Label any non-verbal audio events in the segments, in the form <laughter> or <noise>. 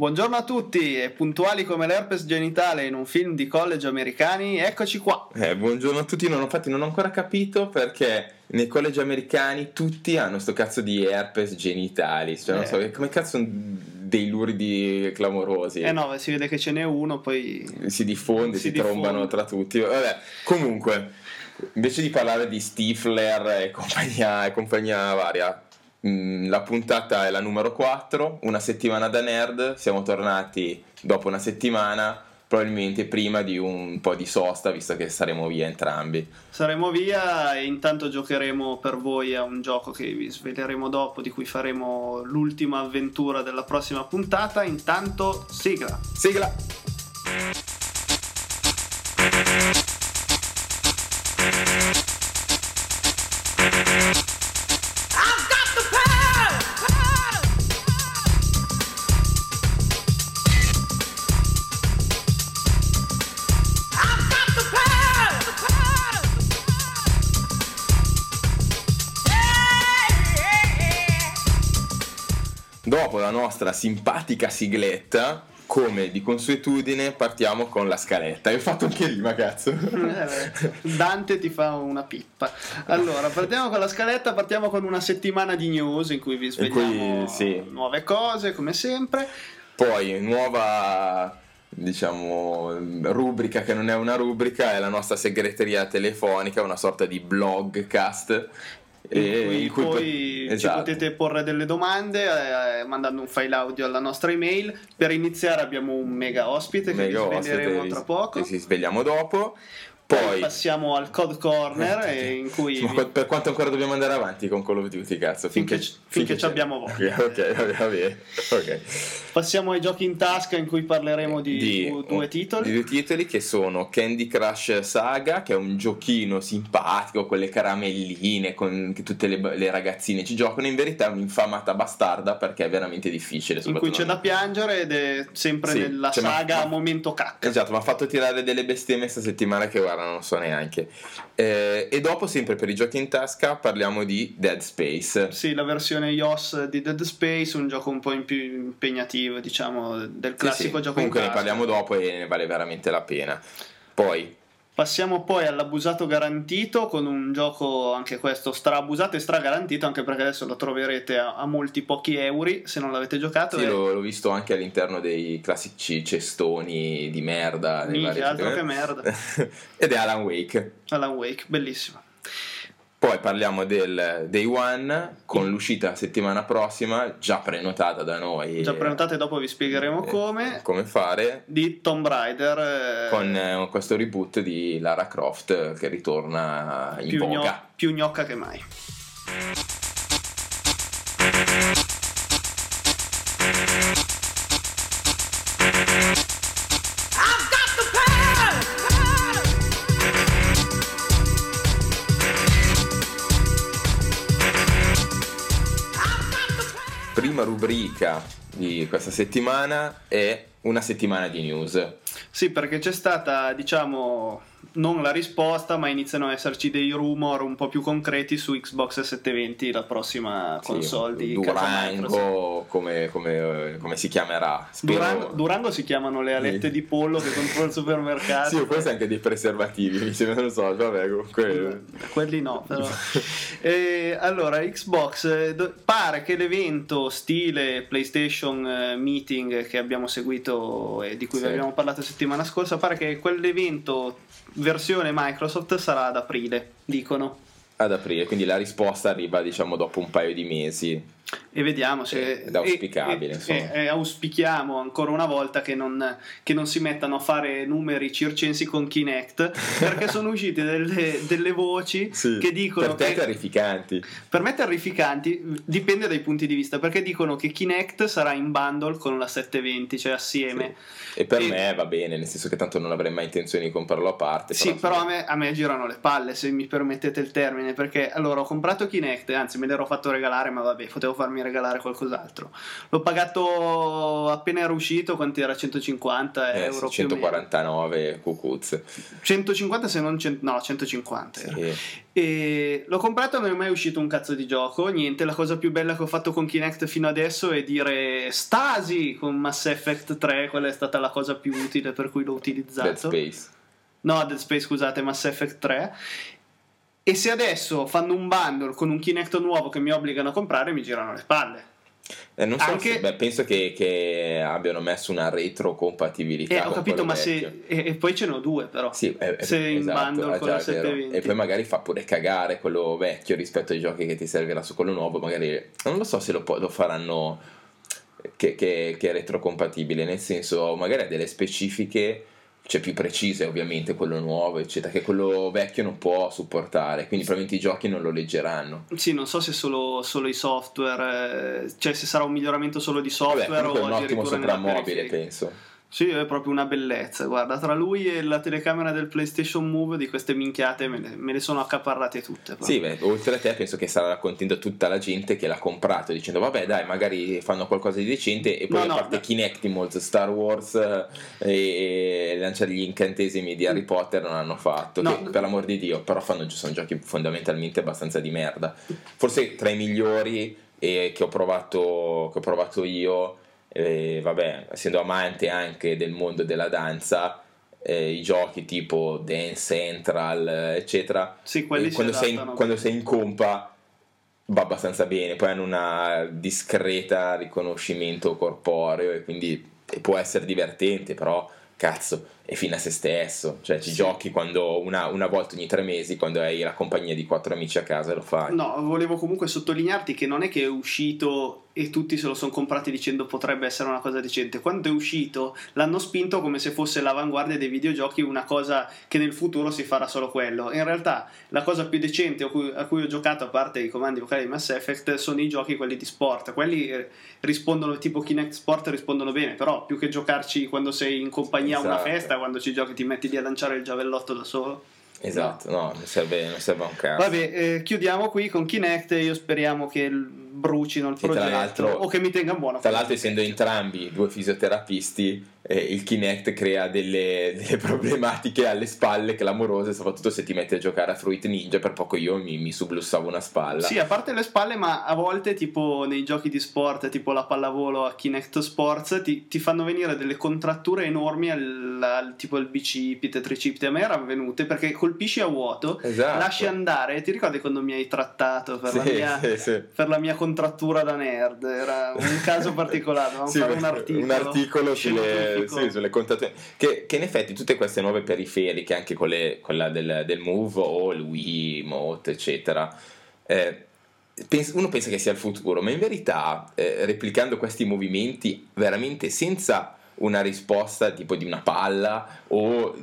Buongiorno a tutti e puntuali come l'herpes genitale in un film di college americani, eccoci qua. Eh, buongiorno a tutti, non, infatti non ho ancora capito perché nei college americani tutti hanno sto cazzo di herpes genitali, cioè non Eh. so, come cazzo sono dei luridi clamorosi. Eh no, si vede che ce n'è uno, poi Si diffonde, Si si, trombano tra tutti. Vabbè, comunque, invece di parlare di Stifler e compagnia, e compagnia varia, la puntata è la numero 4, una settimana da nerd, siamo tornati dopo una settimana, probabilmente prima di un po' di sosta, visto che saremo via entrambi. saremo via e intanto giocheremo per voi a un gioco che vi sveleremo dopo, di cui faremo l'ultima avventura della prossima puntata. Intanto, sigla. Sigla! Dopo la nostra simpatica sigletta, come di consuetudine, partiamo con la scaletta. Hai fatto anche rima, cazzo. Eh, Dante ti fa una pippa. Allora, partiamo con la scaletta, partiamo con una settimana di news in cui vi svegliamo cui, sì. nuove cose, come sempre. Poi, nuova, diciamo, rubrica che non è una rubrica, è la nostra segreteria telefonica, una sorta di blogcast. In e- cui in cui po- poi ci esatto. potete porre delle domande eh, mandando un file audio alla nostra email. Per iniziare abbiamo un mega ospite che Mega vi ospite tra poco. che ci svegliamo dopo. Poi passiamo al Code Corner <laughs> eh, in cui Ma per quanto ancora dobbiamo andare avanti con Call of Duty, cazzo? Finché ci- finché ci abbiamo <laughs> voglia. Ok, ok, va bene, va bene. Ok. passiamo ai giochi in tasca in cui parleremo di, due, due titoli. Di due titoli che sono Candy Crush Saga, che è un giochino simpatico con le caramelline, con che tutte le, le ragazzine ci giocano. In verità è un'infamata bastarda perché è veramente difficile. in cui c'è da piangere ed è sempre Sì, nella cioè, saga ma- momento cacca. Esatto, mi ha fatto tirare delle bestemmie questa settimana che guarda, non so neanche. Eh, e dopo, sempre per i giochi in tasca, parliamo di Dead Space. Sì, la versione iOS di Dead Space, un gioco un po' in più impegnativo, diciamo, del classico Sì, sì. gioco Comunque in ne tasca. parliamo dopo e ne vale veramente la pena. Poi, Passiamo poi all'abusato garantito con un gioco anche questo strabusato e stragarantito anche perché adesso lo troverete a, a molti pochi euro se non l'avete giocato. sì, è- l'ho, l'ho visto anche all'interno dei classici cestoni di merda. vari- altro che merda. <laughs> Ed è Alan Wake. Alan Wake, bellissimo. Poi parliamo del Day One con l'uscita settimana prossima, già prenotata da noi. Già prenotate, dopo vi spiegheremo Eh, come. Come fare. Di Tomb Raider. eh, Con eh, questo reboot di Lara Croft che ritorna in più, gno- voga. più gnocca che mai. Rubrica di questa settimana è una settimana di news. Sì, perché c'è stata, diciamo, non la risposta, ma iniziano a esserci dei rumor un po' più concreti su Xbox 720, la prossima Sì, console di casa Microsoft. Durango, come, come- come si chiamerà? Spero- Durango, Durango si chiamano le alette Sì. di pollo che compro al supermercato. Sì, forse anche dei preservativi, mi sembra, non lo so, vabbè, comunque... Quelli no, però. <laughs> E, allora, Xbox eh, do- pare che l'evento stile PlayStation eh, Meeting che abbiamo seguito e di cui vi Sì. abbiamo parlato settimana scorsa, pare che quell'evento versione Microsoft sarà ad aprile, dicono. Ad aprile, quindi la risposta arriva diciamo dopo un paio di mesi. E vediamo se Ed è auspicabile, e- insomma. e- e auspichiamo ancora una volta che non, che non si mettano a fare numeri circensi con Kinect perché sono <laughs> uscite delle, delle voci che dicono per te che terrificanti. Per me terrificanti, dipende dai punti di vista, perché dicono che Kinect sarà in bundle con la 720, cioè assieme. E per me va bene, nel senso che tanto non avrei mai intenzione di comprarlo a parte. Sì, però a me, a me girano le palle, se mi permettete il termine, perché allora ho comprato Kinect, anzi me l'ero fatto regalare, ma vabbè, potevo potevo farmi regalare qualcos'altro. L'ho pagato appena era uscito, quanto era? 150 Eh, euro sì, più o meno. 149 cucuz. 150 se non 100, no 150 era. Sì. e l'ho comprato non è mai uscito un cazzo di gioco niente la cosa più bella che ho fatto con Kinect fino adesso è dire Stasi con Mass Effect 3 quella è stata la cosa più utile per cui l'ho utilizzato Dead Space. no Dead Space scusate Mass Effect 3 e se adesso fanno un bundle con un Kinect nuovo che mi obbligano a comprare mi girano le palle Eh, non so Anche- se- beh, penso che, che abbiano messo una retrocompatibilità. e Eh, ho capito ma se e, e poi ce n'ho due però Sì, è- è- se in esatto, bundle ah, con già, la è vero. 720 E poi magari fa pure cagare quello vecchio rispetto ai giochi che ti servirà su quello nuovo. Magari non lo so se lo, lo faranno che, che- che è retrocompatibile, nel senso, magari ha delle specifiche. Cioè più precise ovviamente quello nuovo eccetera che quello vecchio non può supportare quindi probabilmente i giochi non lo leggeranno. Sì, non so se solo, solo i software, eh, cioè se sarà un miglioramento solo di Vabbè, software comunque è o un ottimo soprammobile penso Sì, è proprio una bellezza. Guarda, tra lui e la telecamera del PlayStation Move di queste minchiate me le, me le sono accaparrate tutte. proprio. Sì, beh, oltre a te penso che sarà contenta tutta la gente che l'ha comprato dicendo vabbè dai magari fanno qualcosa di decente e poi No, a no, parte beh. Kinectimals, Star Wars eh, e, e lanciare gli incantesimi di Harry Potter non hanno fatto, No. che per l'amor di Dio, però fanno, sono giochi fondamentalmente abbastanza di merda. Forse tra i migliori eh, che, ho provato, che ho provato io, eh, vabbè, essendo amante anche del mondo della danza, eh, i giochi tipo Dance Central, eh, eccetera, Sì, e si quando, sei in, quando sei in compa va abbastanza bene, poi hanno una discreta riconoscimento corporeo e quindi e può essere divertente, però cazzo, è fine a se stesso, cioè ci Sì. giochi quando una, una volta ogni tre mesi, quando hai la compagnia di quattro amici a casa lo fai. No, volevo comunque sottolinearti che non è che è uscito e tutti se lo sono comprati dicendo potrebbe essere una cosa decente. Quando è uscito l'hanno spinto come se fosse l'avanguardia dei videogiochi, una cosa che nel futuro si farà solo quello. In realtà la cosa più decente a cui, a cui ho giocato, a parte i comandi vocali di Mass Effect, sono i giochi quelli di sport. Quelli eh, rispondono, tipo Kinect Sport, rispondono bene, però più che giocarci quando sei in compagnia a una Esatto. festa, quando ci giochi ti metti lì a lanciare il giavellotto da solo. Esatto, no, non serve, non serve a un cazzo. Vabbè, eh, chiudiamo qui con Kinect io speriamo che brucino il progetto o che mi tenga buono. Tra l'altro, essendo entrambi due fisioterapisti, eh, il Kinect crea delle, delle <laughs> problematiche alle spalle clamorose, soprattutto se ti metti a giocare a Fruit Ninja. Per poco io mi, mi sublussavo una spalla. Sì, a parte le spalle, ma a volte, tipo nei giochi di sport, tipo la pallavolo a Kinect Sports, ti, ti fanno venire delle contratture enormi al, al- tipo il bicipite, tricipite. A me erano venute perché colpisci a vuoto, Esatto. lasci andare. Ti ricordi quando mi hai trattato per, la, Sì, mia, sì, sì. per la mia contrattura da nerd? Era un caso particolare, dovevamo Sì, fare un articolo. un articolo sulle, sì, sulle contazioni che, che in effetti tutte queste nuove periferiche anche quelle, quella del, del Move o il Wii, Mote eccetera eh, uno pensa che sia il futuro ma in verità eh, replicando questi movimenti veramente senza una risposta tipo di una palla o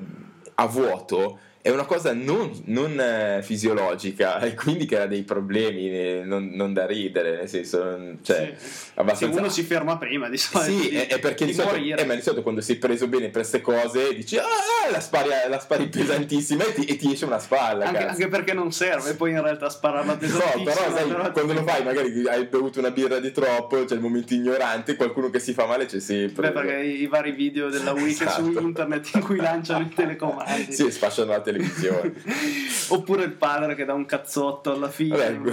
a vuoto è una cosa non, non, eh, fisiologica <laughs> e quindi crea dei problemi eh, non, non da ridere nel senso cioè, Sì. Se abbastanza uno si ferma prima di solito sì, di, è, è perché di, di solito, morire. eh, ma di solito quando sei preso bene per queste cose dici ah, la spari, la spari pesantissima e ti, e ti esce una spalla. anche, anche perché non serve poi in realtà spararla No, pesantissima però sai, però- quando lo fai magari hai bevuto una birra di troppo, c'è il momento ignorante, qualcuno che si fa male c'è sempre. Beh, perché i, vari video della Wii che su Esatto. internet in cui lanciano i telecomandi Sì, sfasciano la televisione. <laughs> oppure il padre che dà un cazzotto alla figlia Vabbè.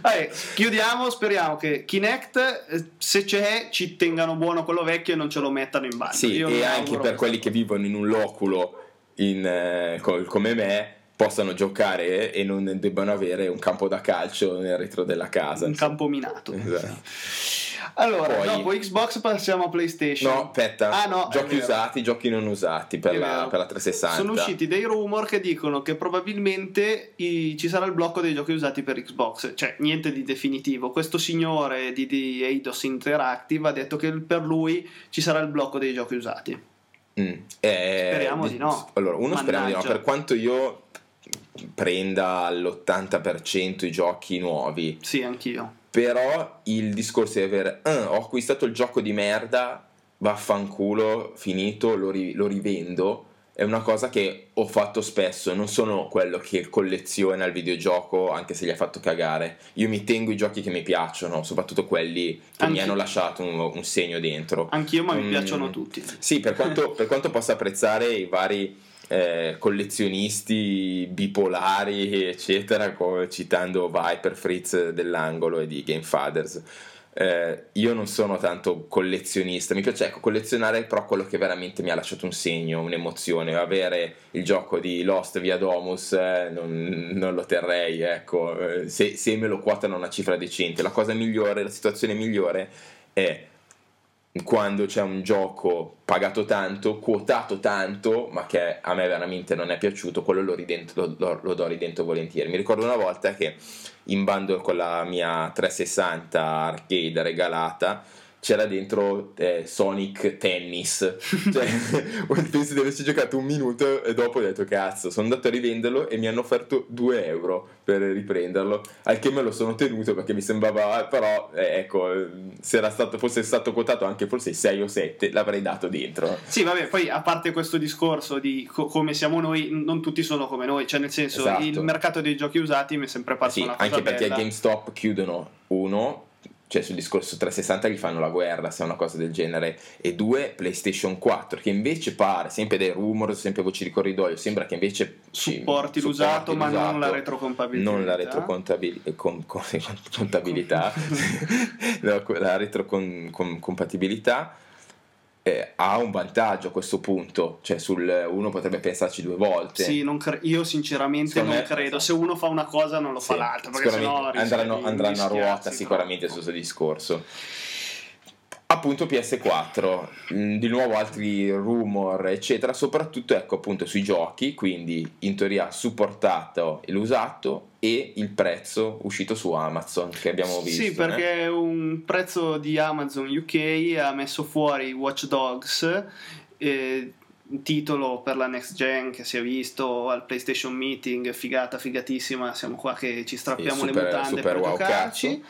Vabbè, chiudiamo speriamo che Kinect eh, se c'è ci tengano buono quello vecchio e non ce lo mettano in bagno Sì, Io e anche per quelli che vivono in un loculo in, eh, col- come me possano giocare e non debbano avere un campo da calcio nel retro della casa. un campo minato Esatto. Allora Poi- dopo Xbox passiamo a PlayStation No, aspetta, Ah, no, giochi usati, giochi non usati per la, per la 360. Sono usciti dei rumor che dicono che probabilmente i- ci sarà il blocco dei giochi usati per Xbox, cioè niente di definitivo. Questo signore di, di Eidos Interactive ha detto che per lui ci sarà il blocco dei giochi usati. Mm, eh, Speriamo di no. Allora, uno speriamo di no, Mannaggia. per quanto io prenda all'80% i giochi nuovi, Sì, anch'io. Però il discorso è avere, "Ah, ho acquistato il gioco di merda, vaffanculo, finito, lo, ri- lo rivendo è una cosa che ho fatto spesso, non sono quello che colleziona il videogioco anche se gli ha fatto cagare. Io mi tengo i giochi che mi piacciono, soprazionisti quelli che mi Anche- hanno lasciato un, un segno dentro. Anch'io, ma mi Mm, piacciono tutti. Sì, per quanto, per quanto possa apprezzare i vari eh, collezionisti bipolari, eccetera, citando Viper Fritz dell'angolo e di Game Fathers. eh, io non sono tanto collezionista, mi piace ecco, collezionare però quello che veramente mi ha lasciato un segno, un'emozione. Avere il gioco di Lost via Domus eh, non, non lo terrei, ecco, eh, se, se me lo quotano una cifra decente. La cosa migliore, la situazione migliore è quando c'è un gioco pagato tanto, quotato tanto, ma che a me veramente non è piaciuto, quello lo, ridento- lo- lo- do ridento volentieri. Mi ricordo una volta che in bundle con la mia 360 arcade regalata c'era dentro eh, Sonic Tennis, <laughs> cioè <laughs> penso di averci giocato un minuto e dopo ho detto cazzo, sono andato a rivenderlo e mi hanno offerto 2 euro per riprenderlo, al che me lo sono tenuto perché mi sembrava, però eh, ecco, se era stato, fosse stato quotato anche forse 6 o 7 l'avrei dato dentro. Sì, vabbè, poi a parte questo discorso di co- come siamo noi, non tutti sono come noi, cioè nel senso Esatto. il mercato dei giochi usati mi è sempre parso Sì, una cosa anche perché bella. a GameStop chiudono uno, cioè sul discorso 360 gli fanno la guerra se è una cosa del genere, e due PlayStation 4 che invece pare, sempre dai rumor, sempre voci di corridoio, sembra che invece ci- supporti l'usato, ma non la retrocompatibilità. non la retrocontabilità, con, con- <laughs> contabilità, <laughs> <laughs> no, la retrocompatibilità eh, ha un vantaggio a questo punto, cioè sul uno potrebbe pensarci due volte. Sì, non cre- io sinceramente Secondo non me- credo. Se uno fa una cosa non lo fa Sì, l'altra, perché sennò andranno, andranno a ruota sicuramente troppo. su questo discorso. Appunto PS4, mh, di nuovo altri rumor eccetera, soprattutto ecco appunto sui giochi, quindi in teoria supportato l'usato e il prezzo uscito su Amazon che abbiamo visto. Sì, eh. perché un prezzo di Amazon UK ha messo fuori Watch Dogs, eh, titolo per la next gen che si è visto al PlayStation Meeting, figata, figatissima, siamo qua che ci strappiamo Sì, le super- mutande super per wow giocarci.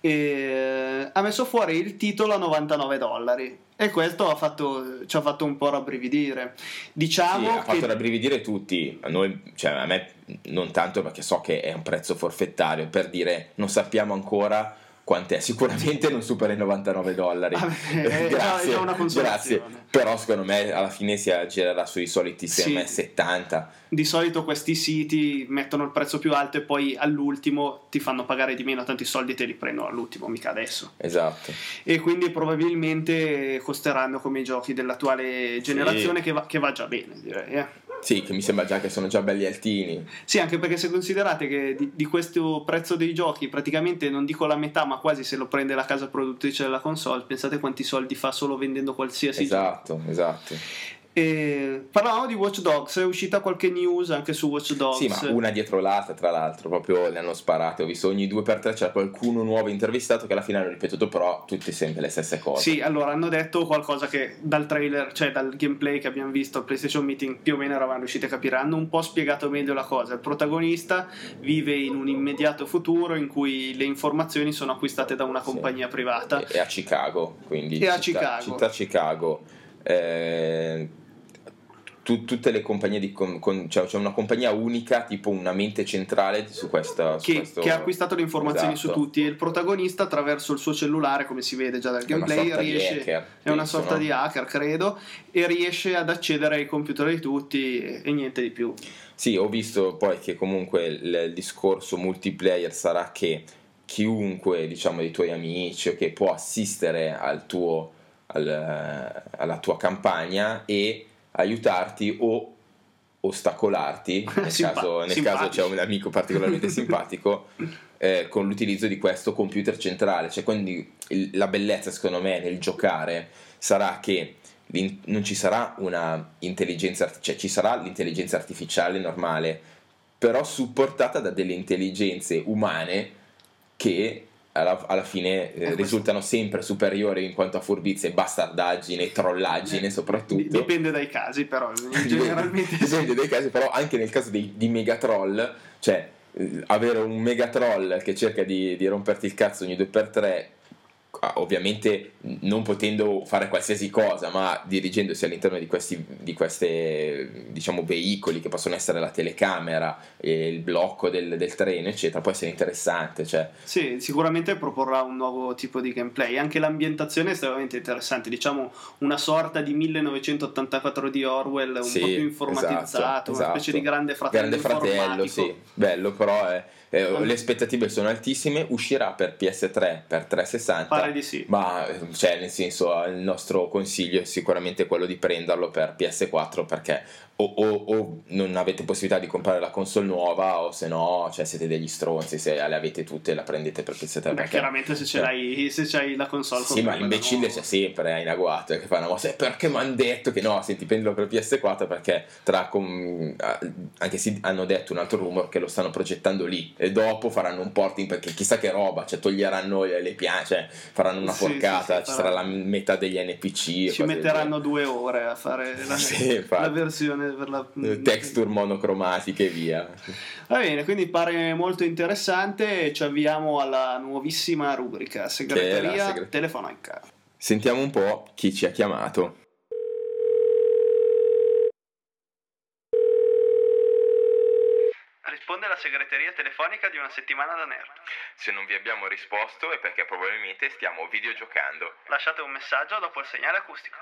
E, ha messo fuori il titolo a 99 dollari. E questo ha fatto, ci ha fatto un po' rabbrividire. Sì, Diciamo ha fatto che rabbrividire tutti, a, noi, cioè a me non tanto perché so che è un prezzo forfettario, per dire non sappiamo ancora quant'è, sicuramente non supera i 99 dollari. Ah, beh, <laughs> consolazione. grazie. Però secondo me alla fine si aggirerà sui soliti Sì. me 70. di solito questi siti mettono il prezzo più alto e poi all'ultimo ti fanno pagare di meno, tanti soldi te li prendono all'ultimo, mica adesso. Esatto. E quindi probabilmente costeranno come i giochi dell'attuale generazione che, va, che va già bene, direi. eh. Sì, che mi sembra già che sono già belli altini. Sì, anche perché se considerate che di, di questo prezzo dei giochi praticamente non dico la metà, ma quasi se lo prende la casa produttrice della console, pensate quanti soldi fa solo vendendo qualsiasi gioco. Esatto, esatto. E parlavamo di Watch Dogs, è uscita qualche news anche su Watch Dogs. Sì, ma una dietro l'altra, tra l'altro, proprio le hanno sparate. Ho visto ogni due per tre c'era qualcuno nuovo intervistato che alla fine hanno ripetuto però tutte sempre le stesse cose. Sì, allora hanno detto qualcosa che dal trailer, cioè dal gameplay che abbiamo visto al PlayStation Meeting, più o meno eravamo riusciti a capire. Hanno un po' spiegato meglio la cosa. Il protagonista vive in un immediato futuro in cui le informazioni sono acquistate da una Sì. compagnia privata. E a Chicago, quindi E a città, Chicago. città Chicago. Eh, tu- tutte le compagnie di com- con- cioè c'è una compagnia unica, tipo una mente centrale su questa su Che, questo- che ha acquistato le informazioni su Esatto. tutti e il protagonista attraverso il suo cellulare, come si vede già dal È una gameplay, di riesce, hacker, è una penso, sorta no? di hacker, credo, e riesce ad accedere ai computer di tutti e, e niente di più. Sì, ho visto poi che comunque il, il discorso multiplayer sarà che chiunque, diciamo, dei tuoi amici che può assistere al tuo, al- alla tua campagna e aiutarti o ostacolarti, <laughs> nel Simpa- caso, nel caso c'è un amico particolarmente <laughs> simpatico, eh, con l'utilizzo di questo computer centrale. Cioè, quindi il- la bellezza, secondo me, nel giocare sarà che non ci sarà una intelligenza, cioè ci sarà l'intelligenza artificiale normale, però supportata da delle intelligenze umane che alla, alla fine eh, risultano sempre superiori in quanto a furbizia e bastardaggine, trollaggine Eh, soprattutto. Di- dipende dai casi, però <laughs> generalmente dipende dai casi, però anche nel caso dei, di Megatroll, cioè eh, avere un Megatroll che cerca di, di romperti il cazzo ogni 2x3 ah, ovviamente non potendo fare qualsiasi cosa, ma dirigendosi all'interno di questi di queste, diciamo, veicoli che possono essere la telecamera, e il blocco del, del treno, eccetera, può essere interessante. Cioè, Sì, sicuramente proporrà un nuovo tipo di gameplay. Anche l'ambientazione è estremamente interessante. Diciamo una sorta di 1984 di Orwell, un Sì, po' più informatizzato, esatto, una specie esatto. di grande fratello. Grande fratello, sì, bello, però è- eh, le aspettative sono altissime. Uscirà per PS3, per 360. Pare di sì. Ma eh, cioè, nel senso, il nostro consiglio è sicuramente quello di prenderlo per PS4 perché o, o- o non avete possibilità di comprare la console nuova o se no cioè, siete degli stronzi se le avete tutte la prendete per PS3 Beh, perché- chiaramente se ce eh. l'hai, se c'hai la console sì, ma l'imbecille c'è sempre eh, in agguato che fa una mossa. "Eh, Perché mi hanno detto che no, senti, prendilo per PS4 perché tra com- anche se hanno detto un altro rumor che lo stanno progettando lì e dopo faranno un porting perché chissà che roba, cioè toglieranno le, le piante, cioè faranno una porcata, sì, sì, ci sarà la metà degli NPC. Ci metteranno due ore a fare la, <laughs> Sì, la versione per la genere. texture monocromatiche e via. Va bene, quindi pare molto interessante ci avviamo alla nuovissima rubrica segreteria segre- telefonica. Sentiamo un po' chi ci ha chiamato. Risponde la segreteria telefonica di una settimana da nerd. Se non vi abbiamo risposto è perché probabilmente stiamo videogiocando. Lasciate un messaggio dopo il segnale acustico.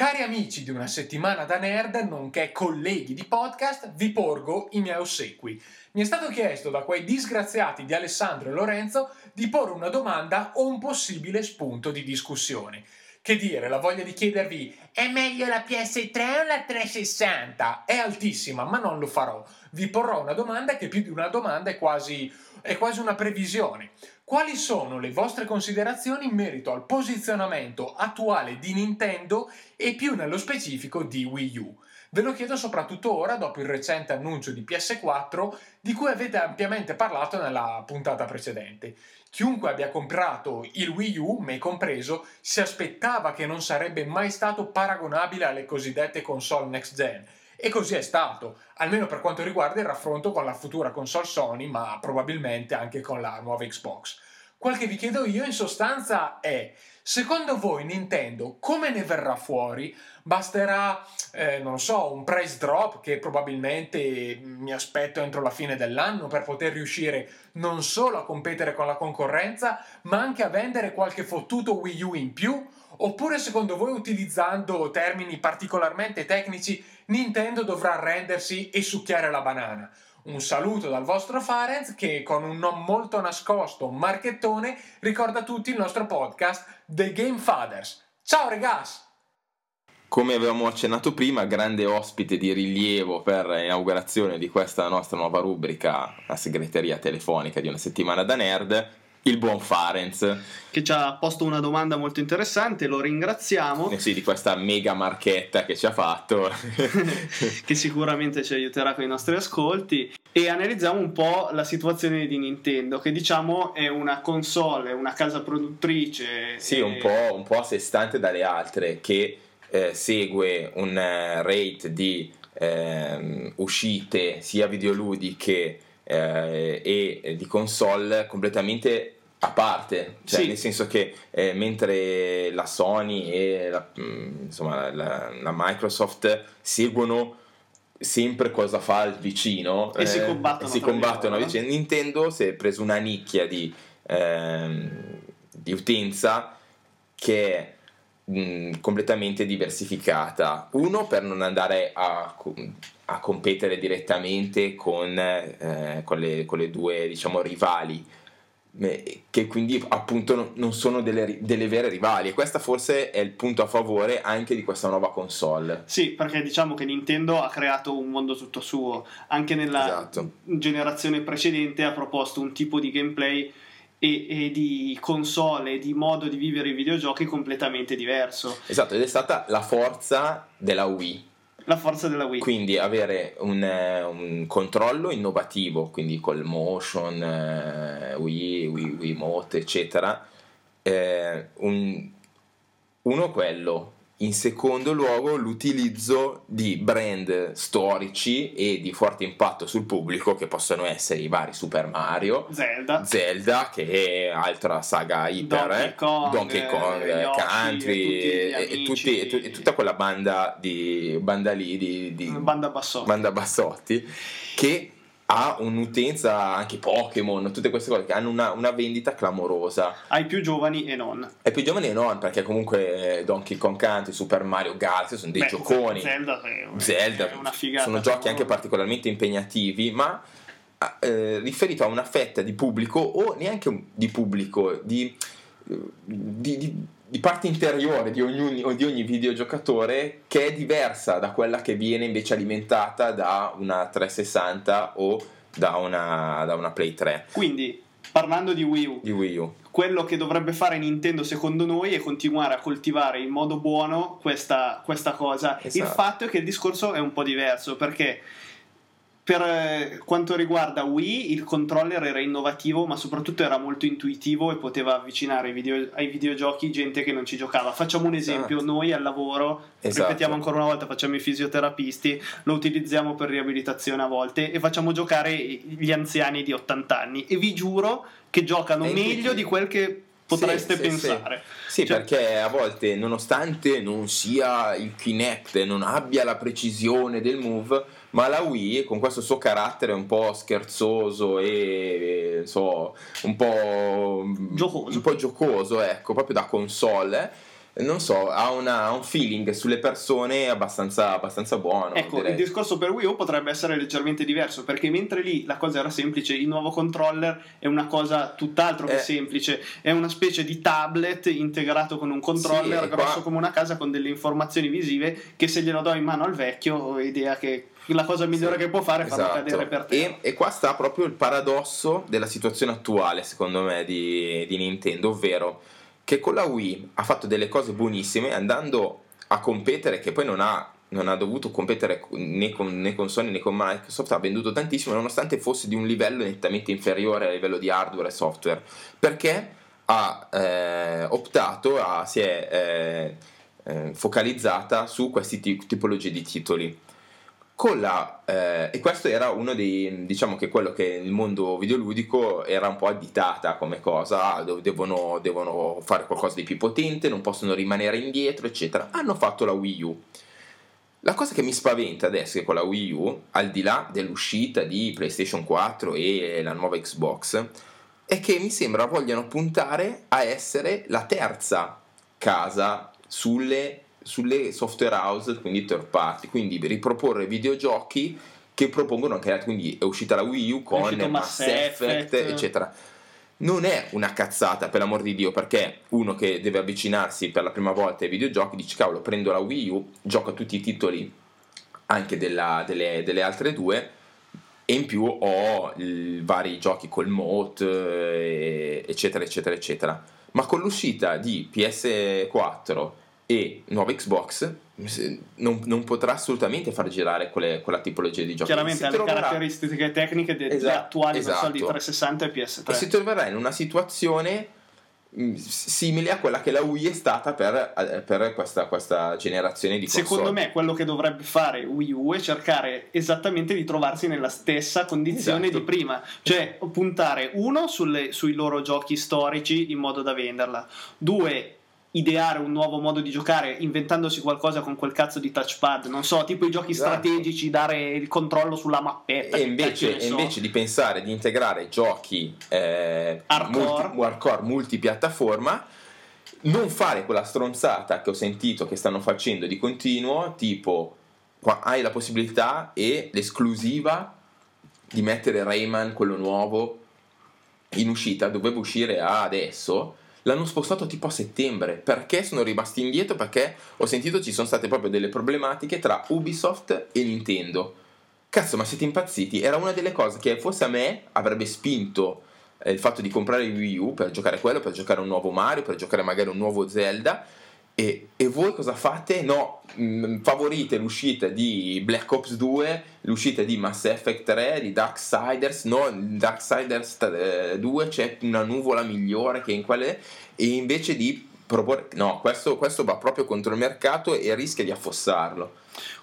Cari amici di una settimana da nerd, nonché colleghi di podcast, vi porgo i miei ossequi. Mi è stato chiesto da quei disgraziati di Alessandro e Lorenzo di porre una domanda o un possibile spunto di discussione. Che dire, la voglia di chiedervi è meglio la PS3 o la 360? È altissima, ma non lo farò. Vi porrò una domanda che più di una domanda è quasi, è quasi una previsione. Quali sono le vostre considerazioni in merito al posizionamento attuale di Nintendo e più nello specifico di Wii U? Ve lo chiedo soprattutto ora dopo il recente annuncio di PS4 di cui avete ampiamente parlato nella puntata precedente. Chiunque abbia comprato il Wii U, me compreso, si aspettava che non sarebbe mai stato paragonabile alle cosiddette console next gen. E così è stato, almeno per quanto riguarda il raffronto con la futura console Sony, ma probabilmente anche con la nuova Xbox. Quel che vi chiedo io in sostanza è, secondo voi Nintendo come ne verrà fuori? Basterà, eh, non so, un price drop che probabilmente mi aspetto entro la fine dell'anno per poter riuscire non solo a competere con la concorrenza, ma anche a vendere qualche fottuto Wii U in più? Oppure secondo voi utilizzando termini particolarmente tecnici Nintendo dovrà arrendersi e succhiare la banana? Un saluto dal vostro Farenz che con un non molto nascosto marchettone ricorda tutti il nostro podcast The Game Fathers. Ciao ragazzi! Come avevamo accennato prima, grande ospite di rilievo per l'inaugurazione di questa nostra nuova rubrica, la segreteria telefonica di una settimana da nerd, il buon Farenz, Che ci ha posto una domanda molto interessante, lo ringraziamo. eh sì, di questa mega marchetta che ci ha fatto. <laughs> <laughs> che sicuramente ci aiuterà con i nostri ascolti e analizziamo un po' la situazione di Nintendo che diciamo è una console, una casa produttrice Sì, e- un po', un po' a sé stante dalle altre, che eh, segue un eh, rate di ehm, uscite sia videoludiche eh, e di console completamente a parte, cioè Sì. nel senso che eh, mentre la Sony e la, mm, insomma, la, la Microsoft seguono sempre cosa fa il vicino E si eh, combattono si tra di combattono loro. vicenda. Nintendo si è preso una nicchia di, ehm, di utenza che è mh, completamente diversificata. Uno per non andare a, a competere direttamente con, eh, con, le, con le due diciamo rivali che quindi appunto non- sono delle, delle vere rivali e questo forse è il punto a favore anche di questa nuova console Sì, perché diciamo che Nintendo ha creato un mondo tutto suo, anche nella Esatto. generazione precedente ha proposto un tipo di gameplay e, e di console e di modo di vivere i videogiochi completamente diverso. esatto ed è stata la forza della Wii La forza della Wii. quindi avere un, eh, un controllo innovativo, quindi col motion, eh, Wii, Wii, Wiimote, eccetera. eh, un- uno quello, in secondo luogo l'utilizzo di brand storici e di forte impatto sul pubblico che possono essere i vari Super Mario, Zelda. Zelda che è altra saga iper, Donkey eh, Kong, Donkey Kong, eh, Country e tutti e, tutti- e tu- e tutta quella banda di banda lì di, di Banda Bassotti. Banda Bassotti che ha un'utenza anche Pokémon, tutte queste cose che hanno una, una vendita clamorosa. Ai più giovani e non. Ai più giovani non, perché comunque Donkey Kong Country, Super Mario Galaxy sono dei Beh, gioconi. Zelda, è, Zelda è una figata. sono giochi anche particolarmente impegnativi, ma eh, riferito a una fetta di pubblico o neanche di pubblico, di, di, di- di parte interiore di ogni, di ogni videogiocatore che è diversa da quella che viene invece alimentata da una 360 o da una, da una Play 3 Quindi, parlando di Wii U, di Wii U. quello che dovrebbe fare Nintendo secondo noi è continuare a coltivare in modo buono questa, questa cosa. Il Esatto. fatto è che il discorso è un po' diverso perché per eh, quanto riguarda Wii il controller era innovativo ma soprattutto era molto intuitivo e poteva avvicinare ai, video- ai videogiochi gente che non ci giocava. Facciamo un esempio, Esatto. noi al lavoro, Esatto. ripetiamo ancora una volta, facciamo i fisioterapisti, lo utilizziamo per riabilitazione a volte e facciamo giocare gli anziani di 80 anni e vi giuro che giocano È meglio di quel che potreste Sì, sì, pensare. Sì, Cioè- perché a volte, nonostante non sia il Kinect, non abbia la precisione del move, ma la Wii, con questo suo carattere un po' scherzoso e so, un po' Giocoso. un po' giocoso, ecco, proprio da console. eh, Non so, ha, una- ha un feeling sulle persone abbastanza, abbastanza buono. Ecco, direi. il discorso per Wii U potrebbe essere leggermente diverso perché mentre lì la cosa era semplice, il nuovo controller è una cosa tutt'altro che Eh. semplice, è una specie di tablet integrato con un controller Sì, grosso qua- come una casa con delle informazioni visive che se glielo do in mano al vecchio ho idea che la cosa migliore Sì, che può fare è farlo esatto. cadere per terra. E, e qua sta proprio il paradosso della situazione attuale, secondo me, di, di Nintendo, ovvero che con la Wii ha fatto delle cose buonissime andando a competere, che poi non ha, non ha dovuto competere né con, né con Sony né con Microsoft, ha venduto tantissimo, nonostante fosse di un livello nettamente inferiore a livello di hardware e software, perché ha eh, optato, ha- si è eh, eh, focalizzata su queste ti- tipologie di titoli la, eh, e questo era uno dei diciamo che quello che il mondo videoludico era un po' additata come cosa ah, devono, devono fare qualcosa di più potente non possono rimanere indietro eccetera. Hanno fatto la Wii U. La cosa che mi spaventa adesso è che con la Wii U al di là dell'uscita di PlayStation 4 e la nuova Xbox è che mi sembra vogliano puntare a essere la terza casa sulle, sulle software house, quindi third party, quindi riproporre videogiochi che propongono anche altri, quindi è uscita la Wii U con Mass Mass Effect, Effect. eccetera. Non è una cazzata, per l'amor di Dio, perché uno che deve avvicinarsi per la prima volta ai videogiochi dice cavolo, prendo la Wii U, gioco a tutti i titoli anche della- delle, delle altre due e in più ho i vari giochi col Mote, eh, eccetera, eccetera, eccetera. Ma con l'uscita di PS4 e nuova Xbox non, non potrà assolutamente far girare quelle- quella tipologia di giochi. Chiaramente ha le troverà- caratteristiche tecniche delle Esatto, attuali console di esatto. 360 e PS3. e si troverà in una situazione mh, simile a quella che la Wii è stata per, eh, per questa, questa generazione di console. Secondo me quello che dovrebbe fare Wii U è cercare esattamente di trovarsi nella stessa condizione Esatto. di prima, cioè puntare uno sulle- sui loro giochi storici in modo da venderla, due ideare un nuovo modo di giocare inventandosi qualcosa con quel cazzo di touchpad, non so, tipo i giochi Esatto. strategici, dare il controllo sulla mappetta. E che invece, e so. invece di pensare di integrare giochi eh, Hardcore. multi- hardcore multipiattaforma, non fare quella stronzata che ho sentito che stanno facendo di continuo, tipo hai la possibilità e l'esclusiva di mettere Rayman, quello nuovo, in uscita, doveva uscire adesso. L'hanno spostato tipo a settembre perché sono rimasti indietro? Perché ho sentito ci sono state proprio delle problematiche tra Ubisoft e Nintendo. Cazzo, ma siete impazziti? Era una delle cose che fosse a me avrebbe spinto eh, il fatto di comprare il Wii U per giocare quello, per giocare un nuovo Mario, per giocare magari un nuovo Zelda. E, e voi cosa fate? No, mh, favorite l'uscita di Black Ops 2, l'uscita di Mass Effect 3, di Darksiders. No, in Darksiders eh, 2 c'è una nuvola migliore che in quelle. E invece di proporre... No, questo, questo va proprio contro il mercato e rischia di affossarlo.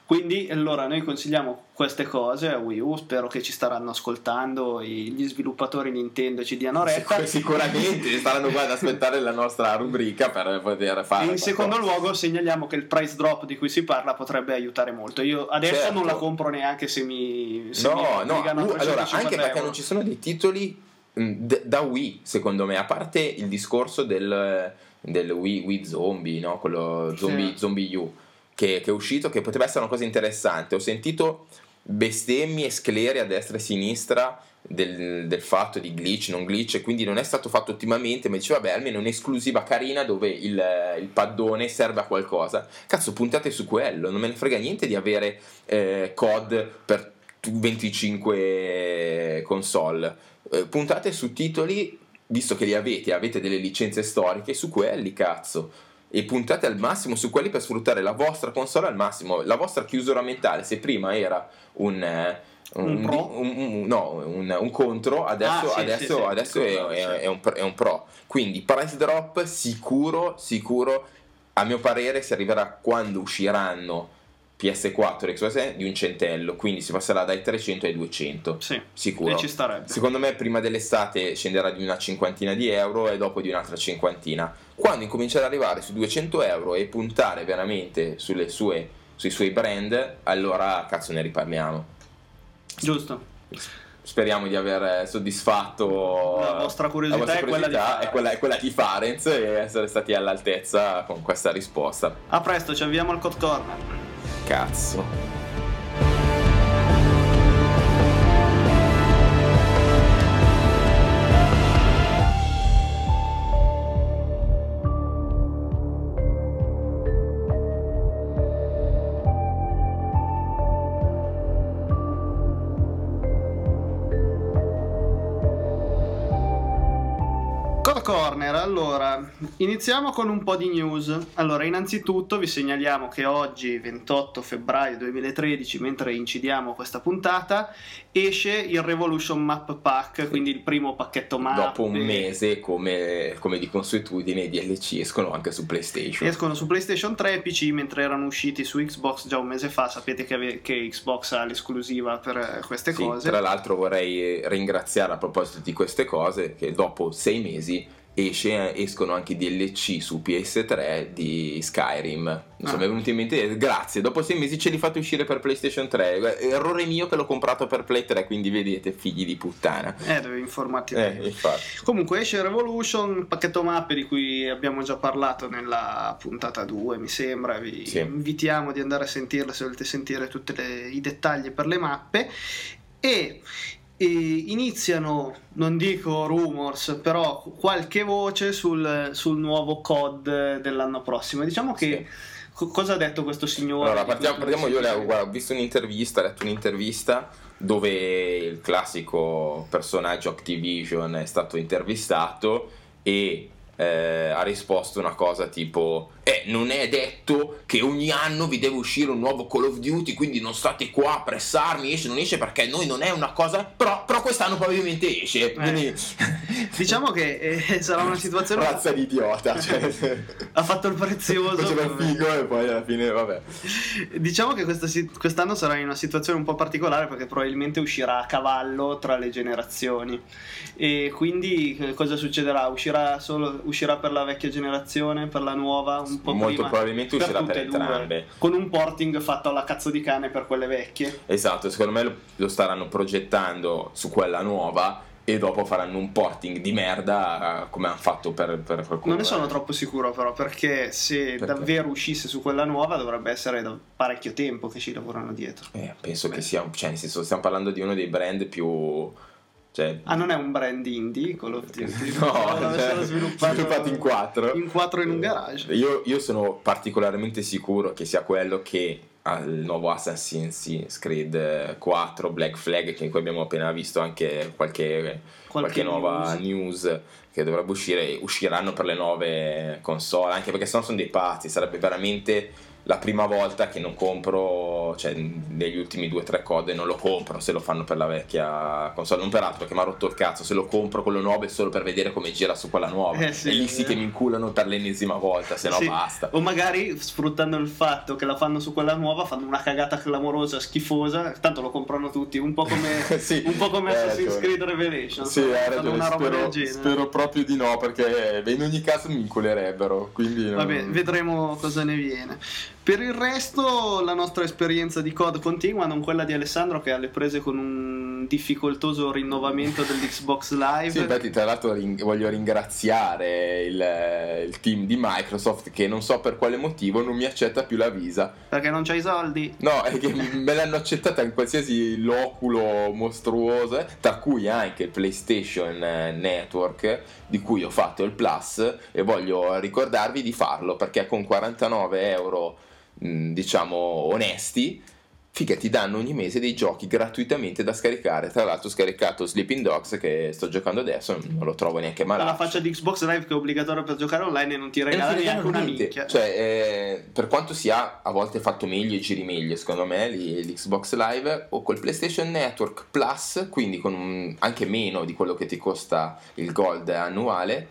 Quindi allora noi consigliamo queste cose a Wii U, spero che ci staranno ascoltando gli sviluppatori Nintendo e ci diano retta. Sic- Sicuramente staranno qua ad aspettare la nostra rubrica per poter fare. In secondo luogo segnaliamo che il price drop di cui si parla potrebbe aiutare molto. Io adesso Certo. non la compro neanche se mi se No, mi no, uh, allora 350 anche perché euro. non ci sono dei titoli d- da Wii, secondo me, a parte il discorso del, del Wii, Wii Zombie, no? quello Zombie, Sì. Zombie U, che, che è uscito, che poteva essere una cosa interessante. Ho sentito bestemmie scleri a destra e a sinistra del, del fatto di glitch, non glitch, quindi non è stato fatto ottimamente, ma diceva, vabbè, almeno un'esclusiva carina dove il, il paddone serve a qualcosa. Cazzo, puntate su quello, non me ne frega niente di avere eh, COD per 25 console. Eh, puntate su titoli, visto che li avete, avete delle licenze storiche, su quelli, cazzo. E puntate al massimo su quelli per sfruttare la vostra console al massimo. La vostra chiusura mentale, se prima era un. eh, Un un- un- no, un, contro, adesso, Ah, sì, adesso, sì, sì, adesso è, è- è un, è un pro. Quindi price drop sicuro, sicuro, a mio parere si arriverà quando usciranno PS4 e Xbox One di un centello, quindi si passerà dai 300 ai 200, Sì, sicuro. ci starebbe. Secondo me prima dell'estate scenderà di una cinquantina di euro e dopo di un'altra cinquantina. Quando incomincerà ad arrivare su 200 euro e puntare veramente sulle sue, sui suoi brand, allora cazzo ne riparliamo. Giusto. Speriamo di aver soddisfatto La vostra curiosità la vostra è quella di curiosità, è quella, è quella di Farenz e essere stati all'altezza con questa risposta. A presto, ci avviamo al Code Corner. Cazzo. Iniziamo con un po' di news. Allora, innanzitutto vi segnaliamo che oggi, 28 febbraio 2013, mentre incidiamo questa puntata, esce il Revolution Map Pack, quindi il primo pacchetto map. Dopo un mese, come, come di consuetudine, i DLC escono anche su PlayStation. Escono su PlayStation 3 e PC mentre erano usciti su Xbox già un mese fa. Sapete che, ave- che Xbox ha l'esclusiva per eh, queste Sì, cose. tra l'altro vorrei ringraziare a proposito di queste cose che dopo sei mesi esce, escono anche i DLC su PS3 di Skyrim. Non so, Ah. mi è venuto in mente, grazie, dopo sei mesi ce li fate uscire per PlayStation 3. Errore mio che l'ho comprato per Play 3, quindi vedete, figli di puttana. Eh, devi informarti. Eh. Comunque esce Revolution, il pacchetto mappe di cui abbiamo già parlato nella puntata 2, mi sembra. Vi Sì. invitiamo di andare a sentirla se volete sentire tutti i dettagli per le mappe. E iniziano, non dico rumors, però qualche voce sul, sul nuovo COD dell'anno prossimo. Diciamo che. co- Cosa ha detto questo signore? Allora, partiamo, partiamo io, le- guarda, ho visto un'intervista, ho letto un'intervista dove il classico personaggio Activision è stato intervistato e eh, ha risposto una cosa tipo eh, non è detto che ogni anno vi deve uscire un nuovo Call of Duty quindi non state qua a pressarmi esce non esce perché noi non è una cosa però, però quest'anno probabilmente esce quindi <laughs> Diciamo che eh, sarà una situazione. <laughs> razza di idiota cioè, Ha fatto il prezioso. faceva il figo e poi alla fine vabbè Diciamo che quest'anno sarà in una situazione un po' particolare perché probabilmente uscirà a cavallo tra le generazioni. E quindi eh, cosa succederà? Uscirà, solo, uscirà per la vecchia generazione, per la nuova, un po' Molto prima? probabilmente uscirà per due, entrambe. Con un porting fatto alla cazzo di cane per quelle vecchie. Esatto, secondo me lo, lo staranno progettando su quella nuova e dopo faranno un porting di merda eh, come hanno fatto per, per qualcuno. Non ne sono troppo sicuro però perché se Perché? davvero uscisse su quella nuova dovrebbe essere da parecchio tempo che ci lavorano dietro. Eh, penso che sia, cioè nel senso stiamo parlando di uno dei brand più... Cioè, Ah, non è un brand indie Call of Duty? <laughs> No, l'avessero cioè, sviluppato, sviluppato in quattro. In quattro in un garage. io, io sono particolarmente sicuro che sia quello che al nuovo Assassin's Creed 4 Black Flag che qui abbiamo appena visto anche qualche, qualche, nuova news. che dovrebbe uscire usciranno per le nuove console anche perché sennò sono dei pazzi sarebbe veramente la prima volta che non compro, cioè negli ultimi due o tre code non lo compro se lo fanno per la vecchia console, non per altro perché mi ha rotto il cazzo, se lo compro quello nuovo è solo per vedere come gira su quella nuova. Eh sì, e lì sì è che mi inculano per l'ennesima volta, se no Sì. basta. O magari sfruttando il fatto che la fanno su quella nuova, fanno una cagata clamorosa, schifosa, tanto lo comprano tutti, un po' come, <laughs> Sì, un po' come Assassin's. Creed Revelation. Sì, hai ragione, spero, spero proprio di no perché in ogni caso mi inculerebbero, quindi non- Vabbè, vedremo cosa ne viene. Per il resto, la nostra esperienza di COD continua, non quella di Alessandro che ha le prese con un difficoltoso rinnovamento dell'Xbox Live. Sì, infatti tra l'altro ring- voglio ringraziare il, il team di Microsoft che non so per quale motivo non mi accetta più la Visa. Perché non c'hai i soldi? No, è che me l'hanno accettata in qualsiasi loculo mostruoso, eh, tra cui anche il PlayStation eh, Network, di cui ho fatto il Plus e voglio ricordarvi di farlo perché con 49 euro, mh, diciamo, onesti, figa, ti danno ogni mese dei giochi gratuitamente da scaricare. Tra l'altro ho scaricato Sleeping Dogs che sto giocando adesso, non lo trovo neanche Alla malato. faccia di Xbox Live che è obbligatorio per giocare online e non ti non regala ti neanche una minchia. Cioè, eh, per quanto sia a volte fatto meglio e giri meglio, secondo me, lì- l'Xbox Live o col PlayStation Network Plus, quindi con un- anche meno di quello che ti costa il Gold annuale.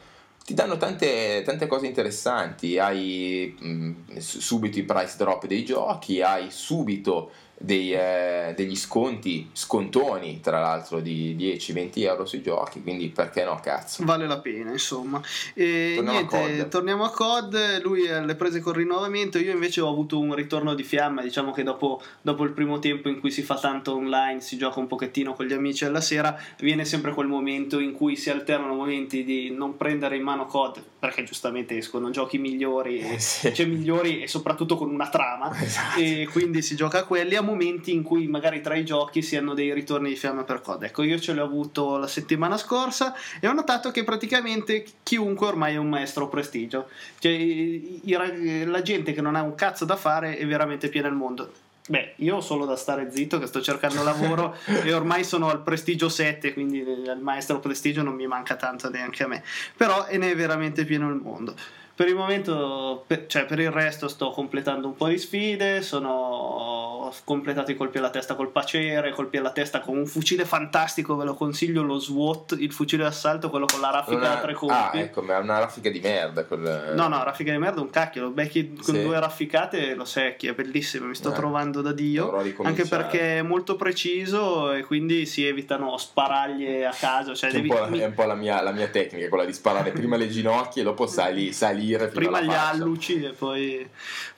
Ti danno tante, tante cose interessanti, hai mh, su- subito i price drop dei giochi, hai subito dei, eh, degli sconti, scontoni tra l'altro di 10-20 euro sui giochi, quindi perché no cazzo. Vale la pena, insomma. E Torniamo a niente, COD. torniamo a COD. Lui le prese col rinnovamento. Io invece ho avuto un ritorno di fiamma. Diciamo che dopo, dopo il primo tempo in cui si fa tanto online, si gioca un pochettino con gli amici alla sera, viene sempre quel momento in cui si alternano momenti di non prendere in mano COD, perché giustamente escono giochi migliori, Eh, sì. cioè migliori e soprattutto con una trama. <laughs> Esatto. E quindi si gioca a quelli a momenti in cui magari tra i giochi si hanno dei ritorni di fiamma per COD. Ecco, io ce l'ho avuto la settimana scorsa e ho notato che praticamente chiunque ormai è un maestro prestigio. Cioè, i- i la gente che non ha un cazzo da fare è veramente piena al mondo. Beh, io ho solo da stare zitto che sto cercando lavoro <laughs> e ormai sono al prestigio 7, quindi al maestro prestigio non mi manca tanto neanche a me. Però ne è veramente pieno il mondo. Per il momento, per, cioè per il resto, sto completando un po' di sfide. Sono ho completato i colpi alla testa col pacere, colpi alla testa con un fucile fantastico. Ve lo consiglio: lo SWAT, il fucile d'assalto, quello con la raffica da Una- tre colpi. Ah, ecco, ma è una raffica di merda. Quel... No, no, raffica di merda, un cacchio. Lo becchi con Sì. due rafficate e lo secchi. È bellissimo. Mi sto Eh, trovando da Dio. Anche perché è molto preciso e quindi si evitano sparaglie a caso. Cioè, Che è un devi, po', la, è un po' la mia, la mia tecnica, quella di sparare prima le ginocchia e dopo sali- salire prima gli alluci e poi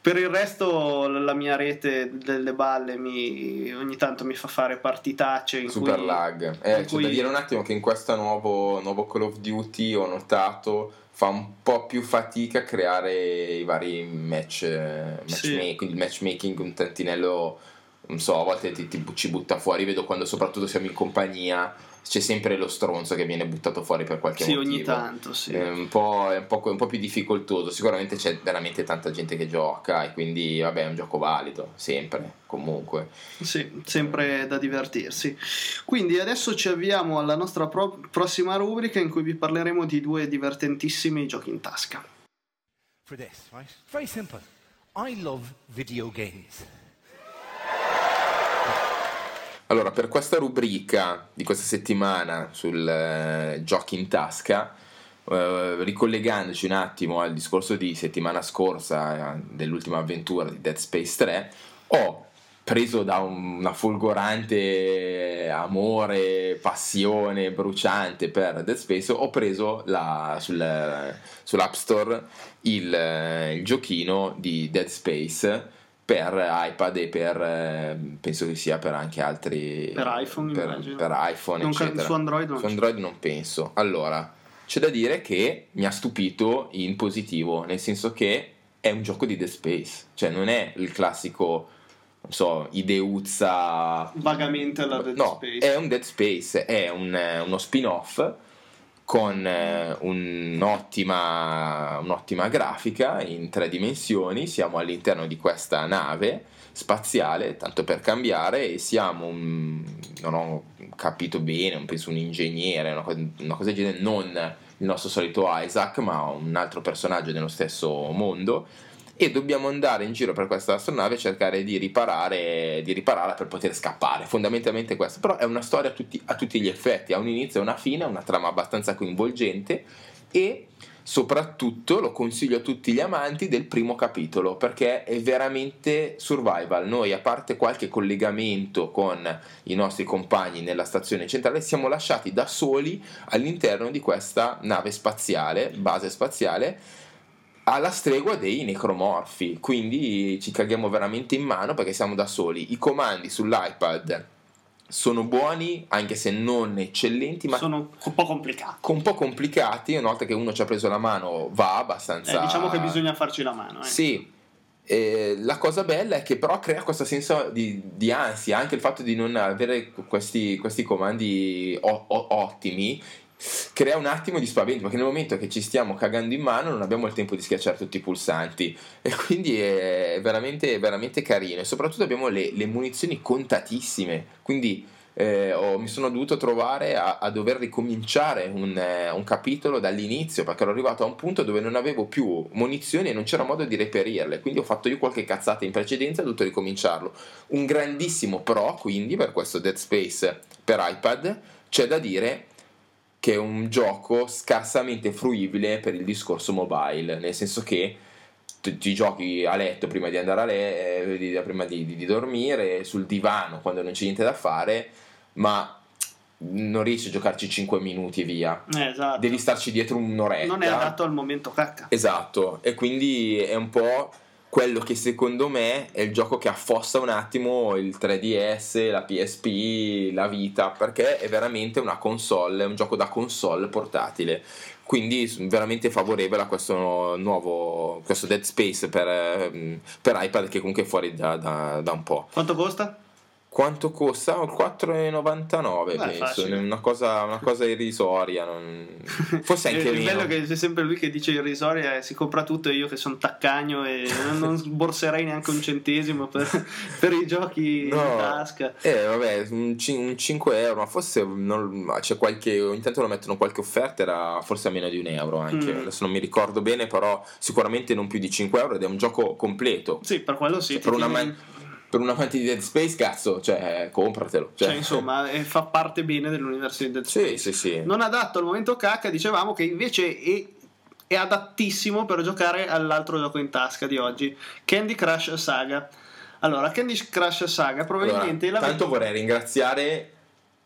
per il resto la mia rete delle balle mi, ogni tanto mi fa fare partitacce in Super cui lag. in Eh, c'è cui- da dire un attimo che in questo nuovo, nuovo Call of Duty ho notato fa un po' più fatica a creare i vari match, eh, Sì. il matchmaking un tantinello, non so, a volte ti, ti- ci butta fuori, vedo quando soprattutto siamo in compagnia, c'è sempre lo stronzo che viene buttato fuori per qualche sì, motivo. ogni tanto sì. È un, po', è un po', è un po' più difficoltoso. Sicuramente c'è veramente tanta gente che gioca e quindi, vabbè, è un gioco valido, sempre, comunque. Sì, sempre da divertirsi. Quindi adesso ci avviamo alla nostra pro- prossima rubrica in cui vi parleremo di due divertentissimi giochi in tasca. for this, right? Very simple. I love video games. Allora, per questa rubrica di questa settimana sul eh, giochi in tasca, eh, ricollegandoci un attimo al discorso di settimana scorsa eh, dell'ultima avventura di Dead Space 3, ho preso da un- una folgorante amore, passione bruciante per Dead Space, ho preso la- sul- sull'App Store il, eh, il giochino di Dead Space per iPad e per eh, penso che sia per anche altri Per iPhone, per, per iPhone Non eccetera. su Android non su Android non penso allora c'è da dire che mi ha stupito in positivo nel senso che è un gioco di Dead Space cioè non è il classico non so ideuzza Vagamente alla Dead no, Space. è un Dead Space è un, eh, uno spin-off con eh, un'ottima, un'ottima grafica in tre dimensioni. Siamo all'interno di questa nave spaziale, tanto per cambiare, e siamo un, non ho capito bene, penso un ingegnere, una cosa, una cosa del genere, non il nostro solito Isaac, ma un altro personaggio nello stesso mondo. E dobbiamo andare in giro per questa astronave e cercare di riparare di ripararla per poter scappare. Fondamentalmente questo. Però è una storia a tutti, a tutti gli effetti. Ha un inizio e una fine una trama abbastanza coinvolgente. E soprattutto lo consiglio a tutti gli amanti del primo capitolo perché è veramente survival. Noi, a parte qualche collegamento con i nostri compagni nella stazione centrale, siamo lasciati da soli all'interno di questa nave spaziale, base spaziale alla stregua dei necromorfi, quindi ci caghiamo veramente in mano perché siamo da soli. I comandi sull'iPad sono buoni, anche se non eccellenti, ma Sono un po' complicati. un po' complicati. Una volta che uno ci ha preso la mano, va abbastanza. Eh, diciamo che bisogna farci la mano. eh. Sì. Eh, la cosa bella è che però crea questo senso di, di ansia, anche il fatto di non avere questi, questi comandi o- o- ottimi crea un attimo di spavento perché nel momento che ci stiamo cagando in mano non abbiamo il tempo di schiacciare tutti i pulsanti. <laughs> E quindi è veramente, veramente carino. E soprattutto abbiamo le, le munizioni contatissime. Quindi eh, ho- mi sono dovuto trovare a, a dover ricominciare un, eh, un capitolo dall'inizio perché ero arrivato a un punto dove non avevo più munizioni e non c'era modo di reperirle. Quindi ho fatto io qualche cazzata in precedenza e ho dovuto ricominciarlo. Un grandissimo pro quindi per questo Dead Space per iPad. C'è da dire che è un gioco scarsamente fruibile per il discorso mobile, nel senso che ti, giochi a letto prima di andare a letto, prima di, di- di dormire, sul divano quando non c'è niente da fare, ma non riesci a giocarci 5 minuti e via. Eh, esatto. Devi starci dietro un'oretta. Non è adatto al momento cacca. Esatto, e quindi è un po' quello che secondo me è il gioco che affossa un attimo il 3DS, la PSP, la vita, perché è veramente una console, è un gioco da console portatile. Quindi veramente favorevole a questo nuovo, questo Dead Space per, ehm, per iPad che comunque è fuori da, da- da un po'. Quanto costa? Quanto costa? 4,99 Beh, penso, una cosa, una cosa irrisoria. non- <laughs> Forse anche meno. bello è che c'è sempre lui che dice irrisoria e si compra tutto e io che sono taccagno e non- <laughs> sborserei neanche un centesimo per, per i giochi No. in tasca. Eh, vabbè, un, un 5 euro, ma forse non- c'è qualche. Ogni tanto lo mettono qualche offerta, era forse a meno di un euro anche. Mm. Adesso non mi ricordo bene, però sicuramente non più di 5 euro ed è un gioco completo. Sì, per quello sì. Cioè, per, un tieni- aman- per un amante di Dead Space, cazzo, cioè, compratelo. Cioè, Cioè, insomma, eh, fa parte bene dell'universo di Dead Space. sì, sì, sì. Non adatto al momento cacca, dicevamo che invece è, è adattissimo per giocare all'altro gioco in tasca di oggi, Candy Crush Saga. Allora, Candy Crush Saga probabilmente Allora, la tanto vorrei ringraziare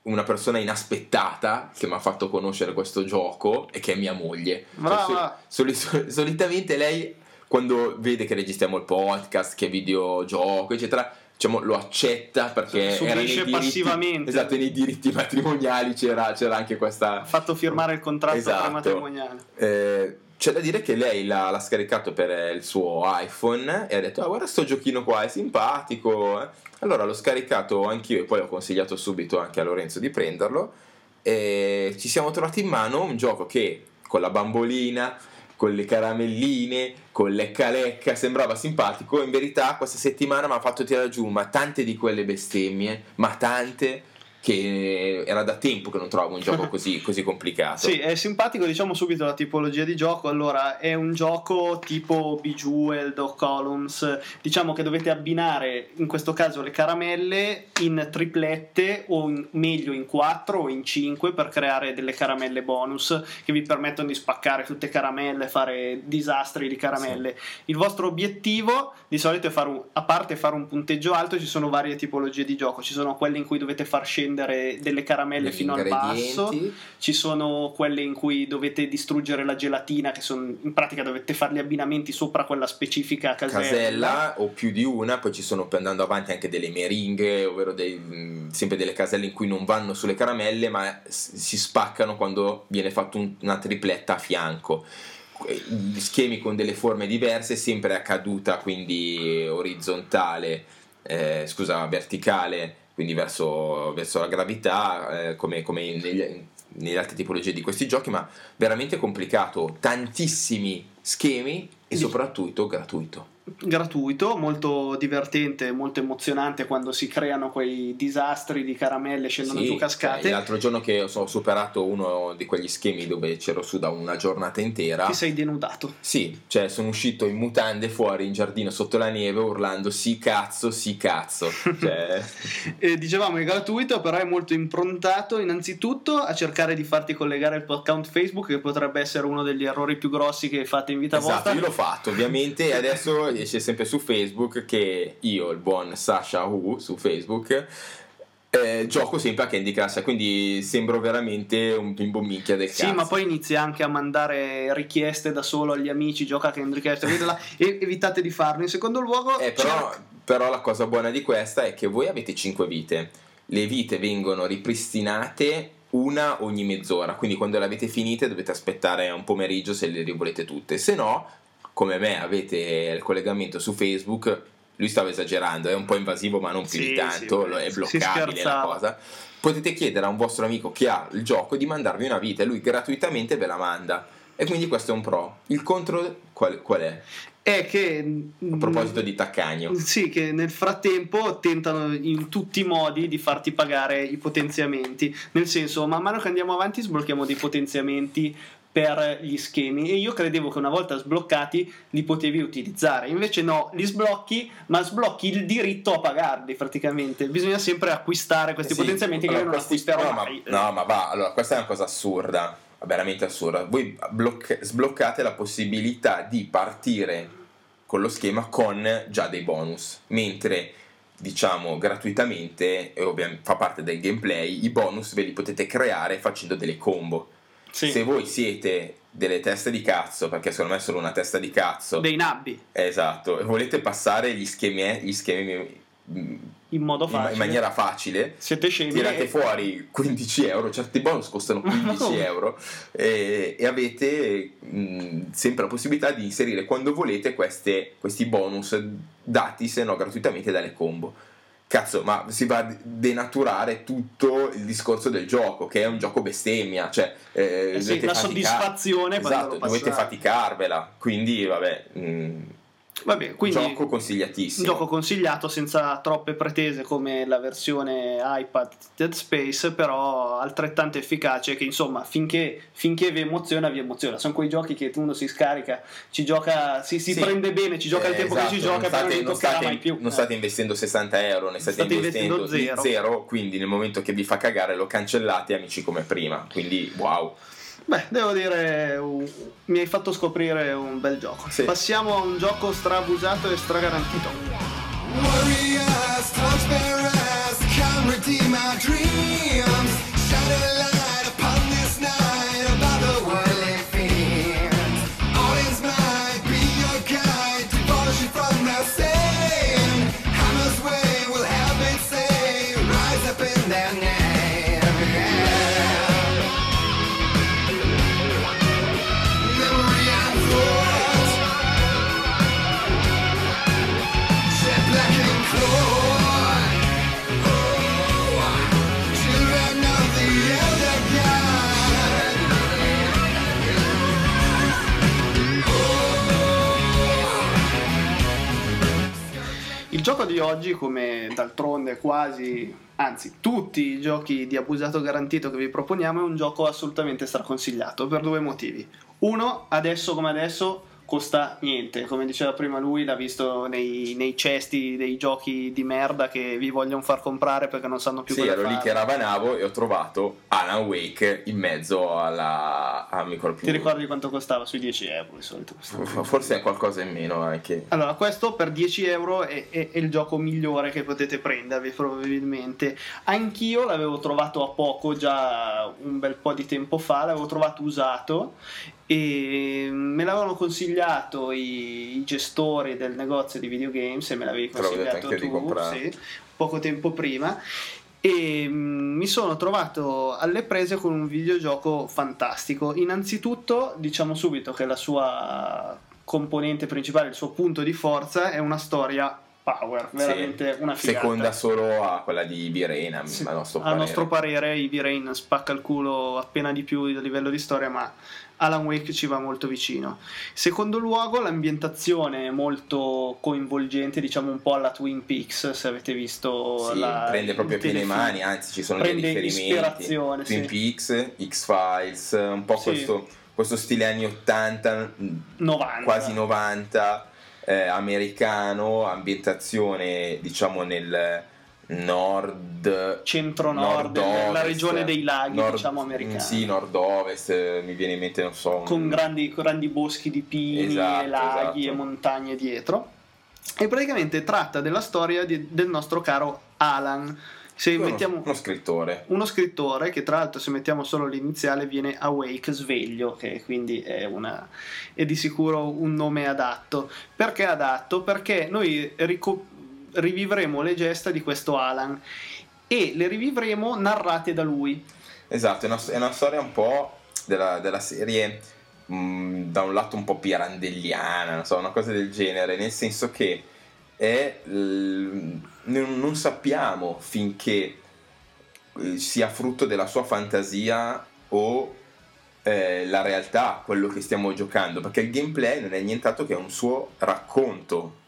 una persona inaspettata che mi ha fatto conoscere questo gioco e che è mia moglie. Cioè, Brava. soli- soli- solitamente lei, quando vede che registriamo il podcast, che videogioco, eccetera, diciamo, lo accetta perché Subisce era nei diritti, passivamente. Esatto, nei diritti matrimoniali c'era, c'era anche questa... ha fatto firmare il contratto Esatto. prematrimoniale. Eh, c'è da dire che lei l'ha, l'ha scaricato per il suo iPhone e ha detto: Ah, guarda, sto giochino qua è simpatico. eh." Allora l'ho scaricato anch'io e poi ho consigliato subito anche a Lorenzo di prenderlo. E ci siamo trovati in mano un gioco che con la bambolina, con le caramelline, con lecca lecca sembrava simpatico. In verità, questa settimana mi ha fatto tirare giù ma tante di quelle bestemmie, ma tante che era da tempo che non trovavo un gioco <laughs> così, così complicato. Sì, è simpatico, diciamo subito la tipologia di gioco. Allora, è un gioco tipo Bejeweled o Columns, diciamo che dovete abbinare in questo caso le caramelle in triplette o in- meglio in 4 o in 5 per creare delle caramelle bonus che vi permettono di spaccare tutte caramelle, fare disastri di caramelle. Il vostro obiettivo di solito un, a parte fare un punteggio alto, ci sono varie tipologie di gioco. Ci sono quelle in cui dovete far scendere delle caramelle Degli fino al basso ci sono quelle in cui dovete distruggere la gelatina, che sono in pratica dovete fare gli abbinamenti sopra quella specifica casella. casella o più di una, poi ci sono andando avanti anche delle meringhe, ovvero dei, mh, sempre delle caselle in cui non vanno sulle caramelle, ma si spaccano quando viene fatta un- una tripletta a fianco. Eh, Gli schemi con delle forme diverse, sempre a caduta, quindi orizzontale, eh, scusa, verticale, quindi verso, verso la gravità, eh, come, come negli, nelle altre tipologie di questi giochi, ma veramente complicato, tantissimi schemi e soprattutto gratuito. Gratuito, molto divertente, molto emozionante quando si creano quei disastri di caramelle scendono Sì, giù cioè, cascate. l'altro giorno che ho superato uno di quegli schemi dove c'ero su da una giornata intera. Ti sei denudato. Sì, cioè sono uscito in mutande fuori in giardino sotto la neve urlando sì cazzo, sì cazzo. Cioè, <laughs> E dicevamo è gratuito, però è molto improntato innanzitutto a cercare di farti collegare il tuo account Facebook, che potrebbe essere uno degli errori più grossi che fate in vita esatto, vostra. io l'ho fatto ovviamente e adesso esce sempre su Facebook che io, il buon Sasha Hu su Facebook, eh, gioco sempre a Candy Crush, quindi sembro veramente un bimbo minchia del Sì, cazzo. ma poi inizia anche a mandare richieste da solo agli amici, gioca a Candy Crush, vedela, evitate di farlo. In secondo luogo, Eh, però, però la cosa buona di questa è che voi avete 5 vite. Le vite vengono ripristinate una ogni mezz'ora, quindi quando le avete finite dovete aspettare un pomeriggio se le rivolete tutte. Se no, come me, avete il collegamento su Facebook. Lui stava esagerando, è un po' invasivo, ma non più Sì, di tanto, sì, è bloccabile la cosa. Potete chiedere a un vostro amico che ha il gioco di mandarvi una vita e lui gratuitamente ve la manda. E quindi questo è un pro. Il contro qual, qual è? è che A proposito di taccagno. Sì, che nel frattempo tentano in tutti i modi di farti pagare i potenziamenti. Nel senso, man mano che andiamo avanti sblocchiamo dei potenziamenti per gli schemi e io credevo che una volta sbloccati li potevi utilizzare invece no, li sblocchi ma sblocchi il diritto a pagarli praticamente bisogna sempre acquistare questi Sì, potenziamenti che allora, io non acquisterò no, mai Ma, no, ma va, allora, questa è una cosa assurda, veramente assurda. Voi bloc- sbloccate la possibilità di partire con lo schema con già dei bonus, mentre diciamo gratuitamente, e ovviamente fa parte del gameplay, i bonus ve li potete creare facendo delle combo. Sì. Se voi siete delle teste di cazzo, perché secondo me è solo una testa di cazzo, dei nabbi. Esatto, e volete passare gli schemi, gli schemi mm, in modo in, facile in maniera facile, siete scemi. Tirate e- fuori 15 euro, certi bonus costano 15 euro. E, e avete mh, sempre la possibilità di inserire quando volete queste- questi bonus dati se no gratuitamente dalle combo. Cazzo, ma si va a denaturare tutto il discorso del gioco, che è un gioco bestemmia, cioè eh, Eh sì, la faticar- soddisfazione esatto, dovete faticarvela, quindi vabbè, mh, vabbè quindi gioco un consigliatissimo. gioco consigliato senza troppe pretese come la versione iPad Dead Space, però altrettanto efficace che insomma finché, finché vi emoziona vi emoziona. Sono quei giochi che uno si scarica, ci gioca, si, si Sì. prende bene, ci gioca il Eh, tempo che ci esatto, gioca, non non state, non toccherà state- mai più. non Eh. state investendo 60 euro, ne state, State investendo, investendo zero. zero, quindi nel momento che vi fa cagare lo cancellate amici come prima, quindi wow. Beh, devo dire, uh, mi hai fatto scoprire un bel gioco. Sì. Passiamo a un gioco strabusato e stragarantito. Warriors, di oggi, come d'altronde quasi, anzi tutti i giochi di abusato garantito che vi proponiamo, è un gioco assolutamente straconsigliato per due motivi. Uno, adesso come adesso costa niente, come diceva prima lui, l'ha visto nei, nei cesti dei giochi di merda che vi vogliono far comprare perché non sanno più Sì, cosa ero lì fare. che ravanavo e ho trovato Alan Wake in mezzo alla a micro Ti ricordi quanto costava? Sui 10 euro di solito. costava. Forse è qualcosa in meno anche. Allora, questo per 10 euro è, è- è il gioco migliore che potete prendervi probabilmente. Anch'io l'avevo trovato a poco, già un bel po' di tempo fa, l'avevo trovato usato e me l'avevano consigliato i, i gestori del negozio di videogames e me l'avevi consigliato tu, sì, poco tempo prima. E mm, mi sono trovato alle prese con un videogioco fantastico. Innanzitutto, diciamo subito che la sua componente principale, il suo punto di forza è una storia power, veramente Sì, una figata. Seconda solo a quella di Birena, a nostro a parere. nostro parere, Heavy Rain spacca il culo appena di più a livello di storia, ma Alan Wake ci va molto vicino. In secondo luogo, l'ambientazione è molto coinvolgente, diciamo un po' alla Twin Peaks, se avete visto Sì, la, prende proprio a piene telefilm. mani, anzi ci sono dei Prende riferimenti. ispirazione, Twin sì. Peaks, X-Files, un po' Sì. questo, questo stile anni 80, 90. quasi 90, eh, americano, ambientazione diciamo nel nord Centro-nord, la regione dei laghi, nord- diciamo, americana. Sì, nord-ovest, mi viene in mente, non so, un- con grandi, con grandi boschi di pini Esatto, e laghi esatto. e montagne dietro. E praticamente tratta della storia di- del nostro caro Alan. Se uno, mettiamo uno scrittore. uno scrittore che tra l'altro se mettiamo solo l'iniziale viene Awake, sveglio, che quindi è, una, è di sicuro un nome adatto. Perché adatto? Perché noi rico- rivivremo le gesta di questo Alan e le rivivremo narrate da lui. Esatto, è una, è una storia un po' della, della serie mh, da un lato un po' pirandelliana, so, una cosa del genere, nel senso che è, l- non, non sappiamo finché eh, sia frutto della sua fantasia o eh, la realtà quello che stiamo giocando, perché il gameplay non è nient'altro che un suo racconto.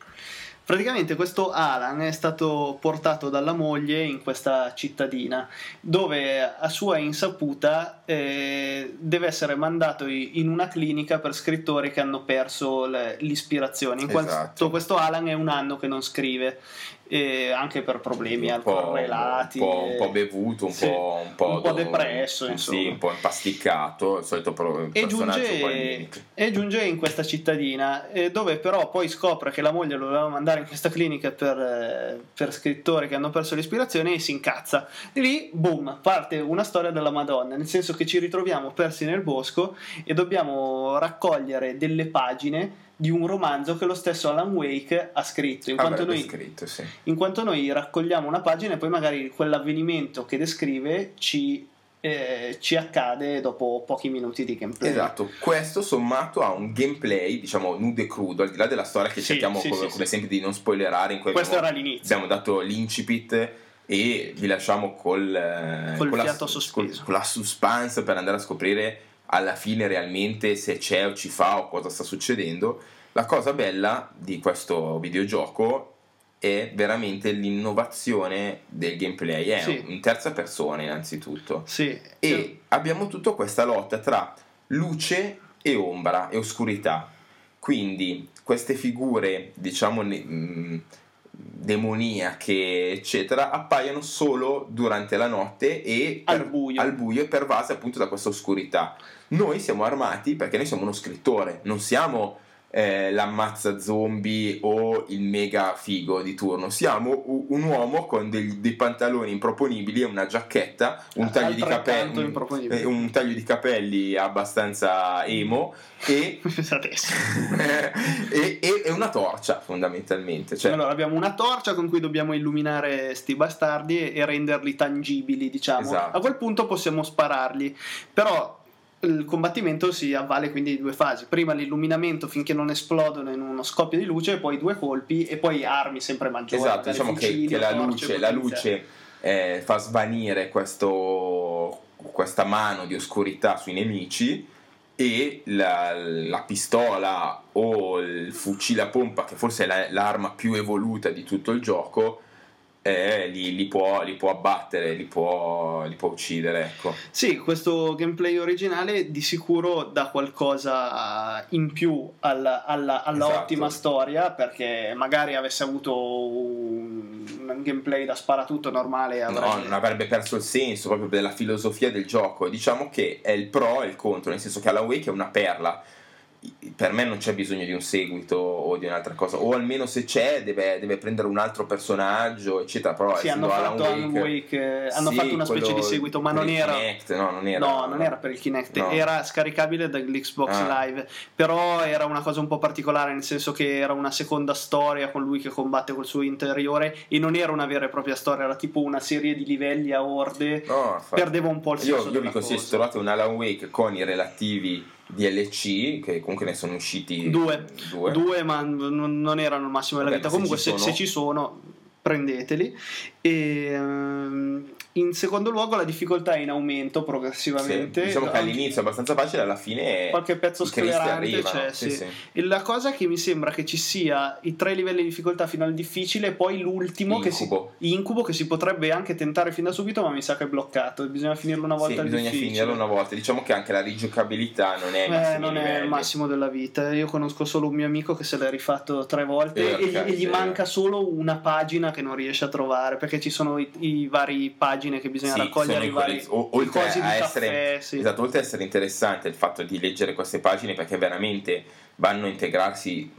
Praticamente questo Alan è stato portato dalla moglie in questa cittadina dove a sua insaputa eh, deve essere mandato in una clinica per scrittori che hanno perso le- l'ispirazione. In quanto Esatto. questo Alan è un anno che non scrive, eh, anche per problemi un correlati. un po', un po' bevuto, un sì, po', un po', po' depresso, sì, insomma. un po' impasticcato, il solito pro- E giunge, e giunge in questa cittadina eh, dove però poi scopre che la moglie lo voleva mandare in questa clinica per, eh, per scrittori che hanno perso l'ispirazione e si incazza. E lì, boom, parte una storia della Madonna, nel senso che ci ritroviamo persi nel bosco e dobbiamo raccogliere delle pagine di un romanzo che lo stesso Alan Wake ha scritto. In quanto, Avrebbe noi, scritto, sì. in quanto noi raccogliamo una pagina e poi magari quell'avvenimento che descrive ci, eh, ci accade dopo pochi minuti di gameplay. Esatto, questo sommato a un gameplay, diciamo, nudo e crudo, al di là della storia che Sì, cerchiamo sì, come, come sempre di non spoilerare in cui Questo abbiamo, era l'inizio. abbiamo dato l'incipit e vi lasciamo col, eh, Col con la- col- con la suspense per andare a scoprire alla fine realmente se c'è o ci fa o cosa sta succedendo. La cosa bella di questo videogioco è veramente l'innovazione del gameplay, è Sì. in terza persona innanzitutto Sì, e abbiamo tutta questa lotta tra luce e ombra e oscurità. Quindi queste figure, diciamo, ne- mh, demoniache, eccetera, appaiono solo durante la notte e Al per- buio. al buio e pervase appunto da questa oscurità. Noi siamo armati perché noi siamo uno scrittore, non siamo eh, l'ammazza zombie o il mega figo di turno. Siamo u- un uomo con degli- dei pantaloni improponibili e una giacchetta, un taglio, di capelli, improponibile. eh, un taglio di capelli abbastanza emo e, <laughs> <laughs> e, e- e una torcia fondamentalmente. Cioè, Allora abbiamo una torcia con cui dobbiamo illuminare sti bastardi e, e renderli tangibili, diciamo. Esatto. A quel punto possiamo spararli, però il combattimento si avvale quindi di due fasi. Prima l'illuminamento finché non esplodono in uno scoppio di luce, poi due colpi e poi armi sempre maggiori. Esatto, diciamo che, che la luce, la luce eh, fa svanire questo, questa mano di oscurità sui nemici e la, la pistola o il fucile a pompa, che forse è la- l'arma più evoluta di tutto il gioco, eh, li, li può, li può abbattere, li può, li può uccidere. Ecco. Sì, questo gameplay originale di sicuro dà qualcosa in più alla, alla- alla Esatto. ottima storia perché magari avesse avuto un, un gameplay da sparatutto normale No, avrebbe... non avrebbe perso il senso proprio della filosofia del gioco. Diciamo che è il pro e il contro, nel senso che Alan Wake è una perla. Per me non c'è bisogno di un seguito o di un'altra cosa, o almeno se c'è deve, deve prendere un altro personaggio, eccetera. Però Sì, hanno fatto Alan Wake, eh, hanno Sì, fatto una specie di seguito, ma non era... Kinect, no, non era. No, non era per il Kinect, No. era scaricabile dall'Xbox Ah. Live, però era una cosa un po' particolare, nel senso che era una seconda storia con lui che combatte col suo interiore e non era una vera e propria storia, era tipo una serie di livelli a orde, No, perdeva un po' il senso Io, io vi consiglio se trovate un Alan Wake con i relativi DLC, che comunque ne sono usciti Due. due. Due, ma non erano il massimo della Vabbè, vita. ma se Comunque, ci se, se ci sono, prendeteli. E, ehm, in secondo luogo la difficoltà è in aumento Sì, progressivamente. diciamo che all'inizio è abbastanza facile, alla fine qualche pezzo sclerante c'è, sì, sì. sì. E la cosa che mi sembra che ci sia i tre livelli di difficoltà fino al difficile e poi l'ultimo che si, Incubo. incubo che si potrebbe anche tentare fin da subito ma mi sa che è bloccato bisogna finirlo una volta Sì, bisogna difficile finirlo una volta. Diciamo che anche la rigiocabilità non è Eh, massimi non è il massimo della vita. Io conosco solo un mio amico che se l'è rifatto tre volte Eh, e, gli- e gli sì. manca solo una pagina che non riesce a trovare perché ci sono i, i vari pagine che bisogna Sì, raccogliere, i vari o- oltre a caffè. essere, sì. esatto, oltre ad essere interessante il fatto di leggere queste pagine perché veramente vanno a integrarsi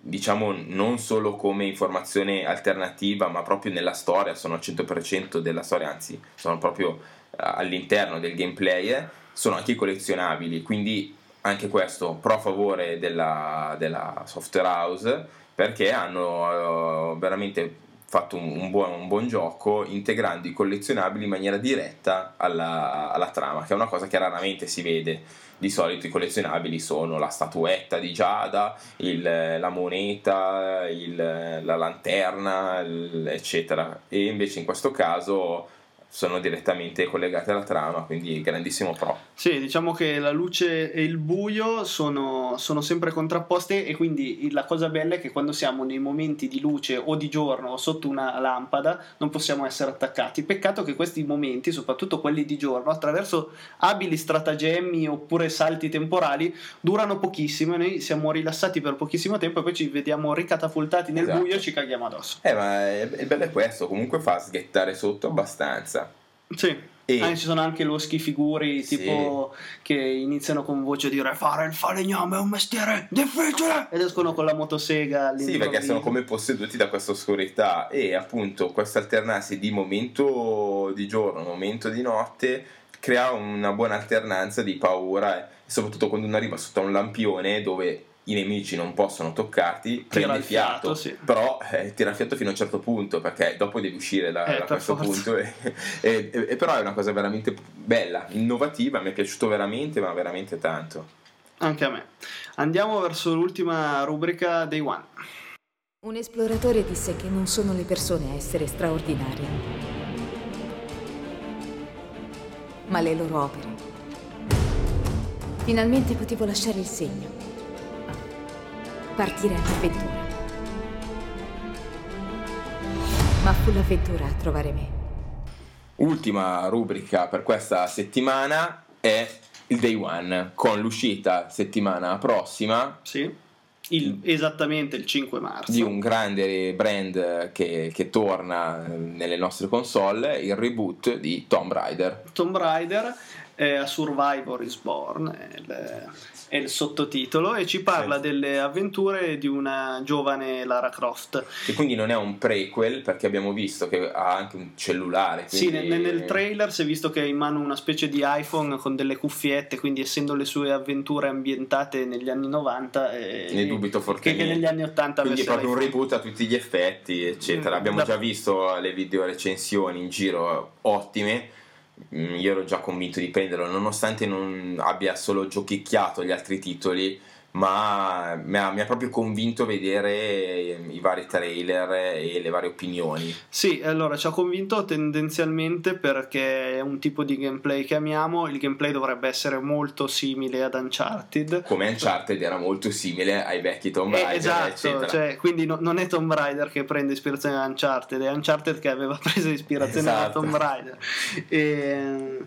diciamo non solo come informazione alternativa ma proprio nella storia sono al 100% della storia anzi sono proprio eh, all'interno del gameplay sono anche collezionabili quindi anche questo pro favore della, della software house perché hanno eh, veramente fatto un, un buon, un buon gioco integrando i collezionabili in maniera diretta alla, alla trama, che è una cosa che raramente si vede. Di solito i collezionabili sono la statuetta di Giada, il- la moneta, il- la lanterna, il- eccetera. E invece in questo caso sono direttamente collegate alla trama, quindi grandissimo pro. Sì, diciamo che la luce e il buio sono, sono sempre contrapposte e quindi la cosa bella è che quando siamo nei momenti di luce o di giorno o sotto una lampada non possiamo essere attaccati. Peccato che questi momenti, soprattutto quelli di giorno, attraverso abili stratagemmi oppure salti temporali, durano pochissimo e noi siamo rilassati per pochissimo tempo e poi ci vediamo ricatapultati nel Esatto. buio e ci caghiamo addosso. Eh, ma il bello è questo, comunque fa sghettare sotto abbastanza. Sì. E- Ah, ci sono anche loschi figuri Sì. tipo che iniziano con voce a dire fare il falegname è un mestiere difficile ed escono con la motosega Sì, all'improvviso. perché sono come posseduti da questa oscurità e appunto questo alternarsi di momento di giorno, momento di notte crea una buona alternanza di paura e soprattutto quando uno arriva sotto un lampione dove i nemici non possono toccarti, prende il fiato, fiato, sì. però eh, tira fiato fino a un certo punto perché dopo devi uscire da, Eh, da questo forza. punto e, e- e- e però è una cosa veramente bella, innovativa, mi è piaciuto veramente ma veramente tanto. Anche a me. Andiamo verso l'ultima rubrica Day One. Un esploratore disse che non sono le persone a essere straordinarie, ma le loro opere. Finalmente potevo lasciare il segno. Partire all'avventura. Ma fu l'avventura a trovare me. Ultima rubrica per questa settimana è il day one, con l'uscita settimana prossima Sì. Il- esattamente il 5 marzo. di un grande brand che, che torna eh, nelle nostre console, il reboot di Tomb Raider. Tomb Raider è a Survivor is Born, il, è il sottotitolo, e ci parla Sì. delle avventure di una giovane Lara Croft. Che quindi non è un prequel perché abbiamo visto che ha anche un cellulare. Sì, quindi- nel, nel trailer si è visto che ha in mano una specie di iPhone con delle cuffiette, quindi essendo le sue avventure ambientate negli anni 90, eh, Ne dubito fortemente. che negli anni 80 Quindi è proprio un l'iPhone. reboot a tutti gli effetti, eccetera. Mm, Abbiamo da- già visto le video recensioni in giro ottime. Mm, Io ero già convinto di prenderlo, nonostante non abbia solo giochicchiato gli altri titoli, ma mi ha, mi ha proprio convinto vedere eh, i vari trailer e le varie opinioni. Sì, allora ci ha convinto tendenzialmente perché è un tipo di gameplay che amiamo. Il gameplay dovrebbe essere molto simile ad Uncharted. Come Uncharted era molto simile ai vecchi Tomb Eh, Raider, esatto, eccetera. cioè, quindi no- non è Tomb Raider che prende ispirazione da Uncharted, è Uncharted che aveva <laughs> preso ispirazione da Esatto. Tomb Raider. <laughs> E,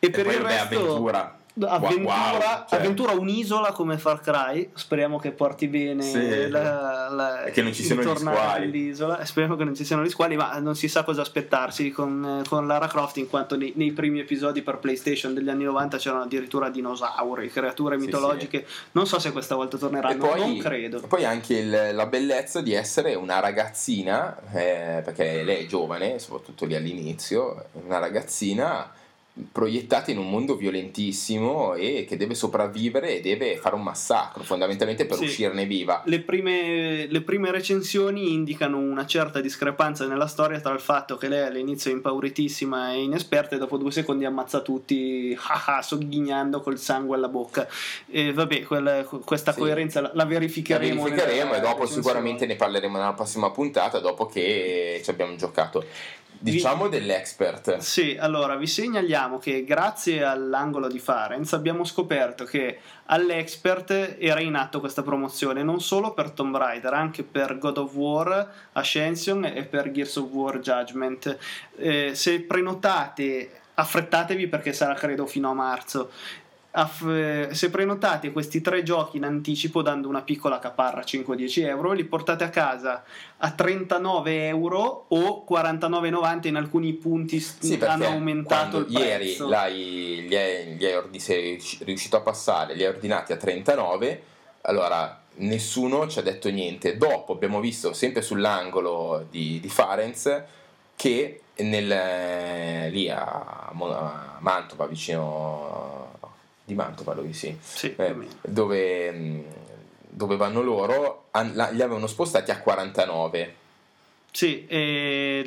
e per poi, il vabbè, resto, avventura. Avventura, Wow, cioè. avventura un'isola come Far Cry. Speriamo che porti bene Sì. la, la- E che non ci siano gli squali. Speriamo che non ci siano gli squali, ma non si sa cosa aspettarsi con, con Lara Croft, in quanto nei, nei primi episodi per PlayStation degli anni 90 c'erano addirittura dinosauri, creature Sì, mitologiche. Non so se questa volta torneranno, E poi, non credo. poi anche il- la bellezza di essere una ragazzina, eh, perché lei è giovane, soprattutto lì all'inizio, una ragazzina proiettata in un mondo violentissimo e che deve sopravvivere e deve fare un massacro fondamentalmente per Sì. uscirne viva. Le prime, le prime recensioni indicano una certa discrepanza nella storia tra il fatto che lei all'inizio è impauritissima e inesperta e dopo due secondi ammazza tutti <laughs> ah, ah, sogghignando col sangue alla bocca. E vabbè, quella- questa Sì. coerenza la, la La verificheremo. verificheremo nella e dopo recensione. sicuramente ne parleremo nella prossima puntata dopo che ci abbiamo giocato. Diciamo dell'expert. Sì, allora vi segnaliamo che grazie all'angolo di Farenz abbiamo scoperto che all'Expert era in atto questa promozione non solo per Tomb Raider, anche per God of War Ascension e per Gears of War Judgment. Eh, se prenotate, affrettatevi perché sarà credo fino a marzo. Aff- se prenotate questi tre giochi in anticipo dando una piccola caparra 5-10 euro li portate a casa a 39 euro o 49,90 in alcuni punti s- Sì, hanno aumentato il prezzo ieri l'hai, li hai, li hai ordi- sei riuscito a passare, li hai ordinati a 39, allora nessuno ci ha detto niente. Dopo abbiamo visto sempre sull'angolo di, di Farenz che nel, lì a, a Mantova, vicino di Mantova, lui sì, Sì, eh, dove, dove vanno loro, han- la- li avevano spostati a 49. Sì, e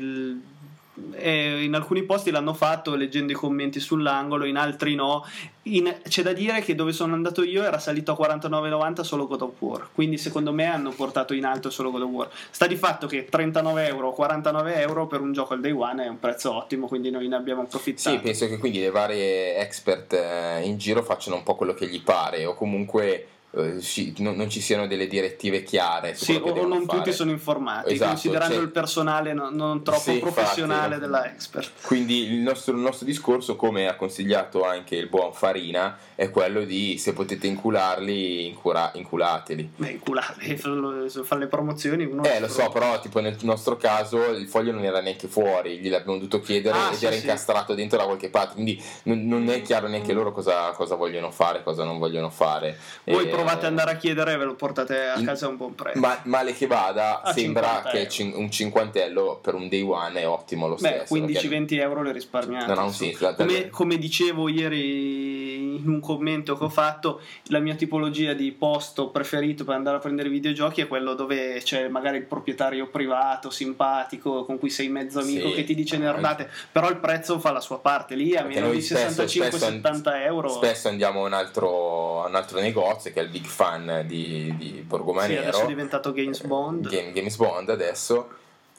il- e in alcuni posti l'hanno fatto leggendo i commenti sull'angolo, in altri no. In- c'è da dire che dove sono andato io era salito a 49,90 solo God of War, quindi secondo me hanno portato in alto solo God of War. Sta di fatto che 39 euro o 49 euro per un gioco al day one è un prezzo ottimo, quindi noi ne abbiamo approfittato. Sì, penso che quindi le varie expert eh, in giro facciano un po' quello che gli pare o comunque eh, ci- non, non ci siano delle direttive chiare su Sì, o non fare. tutti sono informati, Esatto, considerando cioè- il personale non, non troppo Sì, infatti. professionale della expert. Quindi il nostro, il nostro discorso, come ha consigliato anche il buon Farina, è quello di se potete incularli, incura- inculateli. Beh, inculare, <laughs> fare le promozioni uno Eh, lo so, però tipo nel nostro caso il foglio non era neanche fuori, gliel'abbiamo dovuto chiedere Ah, ed sì, era sì. incastrato dentro da qualche parte, quindi non, non è chiaro neanche loro cosa, cosa vogliono fare, cosa non vogliono fare. Voi Eh, provate ad andare a chiedere e ve lo portate a casa a un buon prezzo. Ma, male che vada, A sembra 50 che euro. un cinquantello per un day one è ottimo lo Beh, stesso. 15-20 euro le risparmiate. Non ha un senso, Come, come dicevo ieri in un commento che ho fatto, la mia tipologia di posto preferito per andare a prendere videogiochi è quello dove c'è magari il proprietario privato, simpatico, con cui sei mezzo amico Sì. che ti dice nerdate, però il prezzo fa la sua parte lì a Perché meno di spesso- 65-70 euro. Spesso andiamo a un altro, a un altro negozio che è il Big Fan di, di Sì, Borgomanero. adesso è diventato Games Bond. Game- Games Bond adesso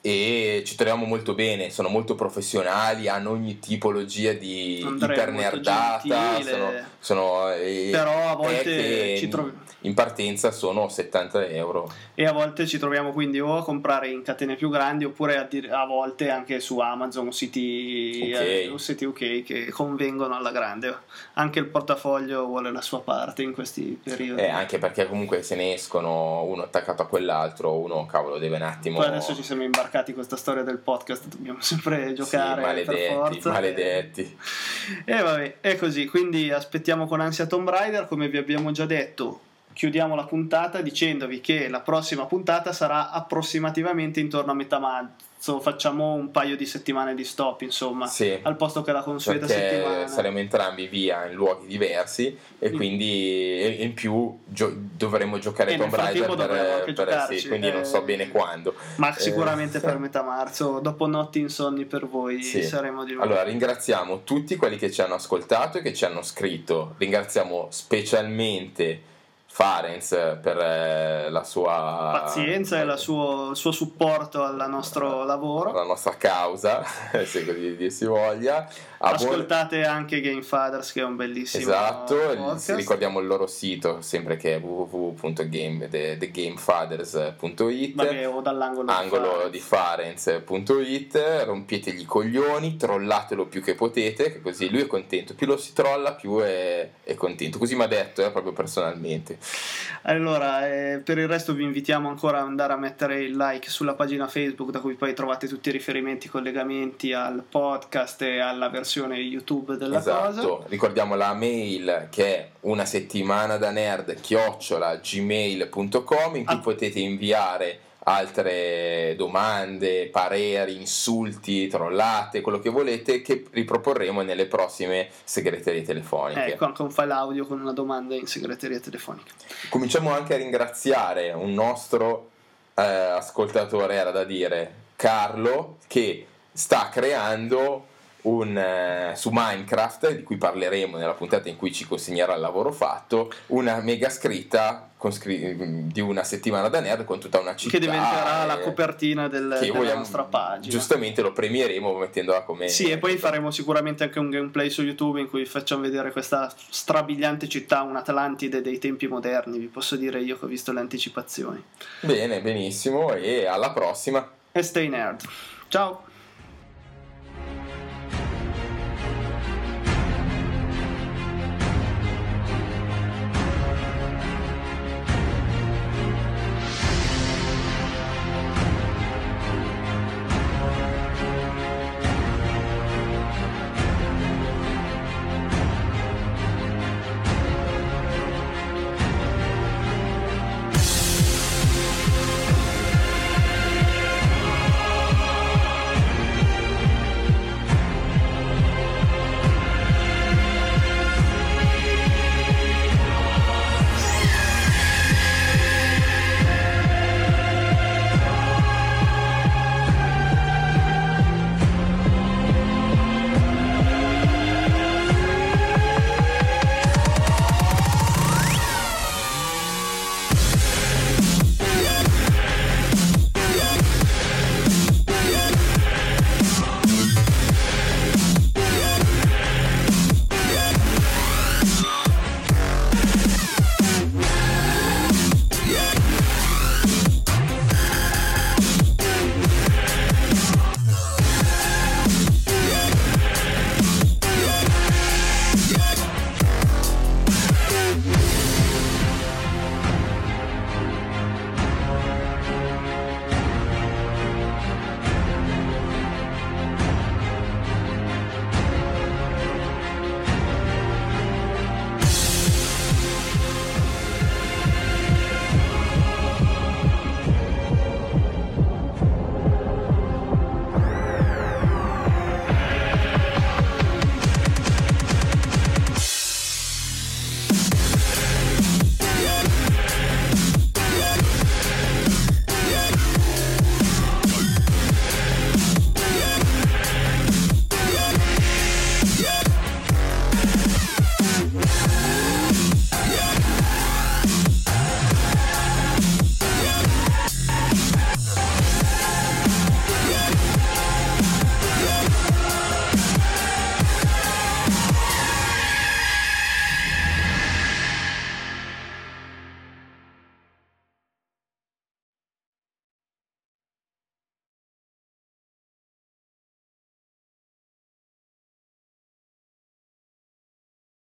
e ci troviamo molto bene, sono molto professionali, hanno ogni tipologia di Andrea è ipernerdata, sono, sono, eh, Però a volte ci trovi- in partenza sono 70 euro. e a volte ci troviamo quindi o a comprare in catene più grandi oppure a, dir- a volte anche su Amazon o siti, Ok. eh, o siti ok che convengono alla grande anche il portafoglio vuole la sua parte in questi periodi Eh, anche perché comunque se ne escono uno attaccato a quell'altro, uno cavolo deve un attimo... poi adesso ci siamo imbarcati in questa storia del podcast dobbiamo <laughs> sempre Sì, giocare per maledetti, forza. maledetti. e vabbè è così. Quindi aspettiamo con ansia Tomb Raider come vi abbiamo già detto. Chiudiamo la puntata dicendovi che la prossima puntata sarà approssimativamente intorno a metà marzo facciamo un paio di settimane di stop insomma Sì. al posto che la consueta perché settimana saremo entrambi via in luoghi diversi e Mm. quindi in più gio- dovremo giocare E Tomb Raider per, per- sì, quindi non eh, so bene quando ma Eh, sicuramente <laughs> per metà marzo dopo notti insonni per voi Sì. saremo di nuovo Allora, ringraziamo tutti quelli che ci hanno ascoltato e che ci hanno scritto. Ringraziamo specialmente Farenz per eh, la sua pazienza e la suo- il suo supporto al nostro lavoro la nostra causa, <laughs> se così dir si voglia. A buon- ascoltate anche Game Fathers che è un bellissimo Esatto, il- podcast. ricordiamo il loro sito sempre che è www.thegame.it Vabbè, o dall'angolo angolo di Farenz.it rompetegli i coglioni, trollatelo più che potete, che così lui è contento, più lo si trolla più è, è contento, così mi ha detto eh, proprio personalmente. Allora, eh, per il resto vi invitiamo ancora ad andare a mettere il like sulla pagina Facebook da cui poi trovate tutti i riferimenti, collegamenti al podcast e alla versione YouTube della esatto, cosa. ricordiamo la mail che è una settimana da nerd chiocciola gmail.com in cui Ah. potete inviare altre domande, pareri, insulti, trollate, quello che volete, che riproporremo nelle prossime segreterie telefoniche. Ecco, anche un file audio con una domanda in segreteria telefonica. Cominciamo anche a ringraziare un nostro eh, ascoltatore, era da dire, Carlo, che sta creando un, eh, su Minecraft, di cui parleremo nella puntata in cui ci consegnerà il lavoro fatto, una mega scritta scri- di una settimana da nerd con tutta una città. Che diventerà la eh, copertina del- che della vogliamo- nostra pagina. Giustamente lo premieremo mettendola come... Sì, e poi faremo sicuramente anche un gameplay su YouTube in cui facciamo vedere questa strabiliante città, un'Atlantide dei tempi moderni, vi posso dire io che ho visto le anticipazioni. Bene, benissimo, e alla prossima. E stay nerd. Ciao!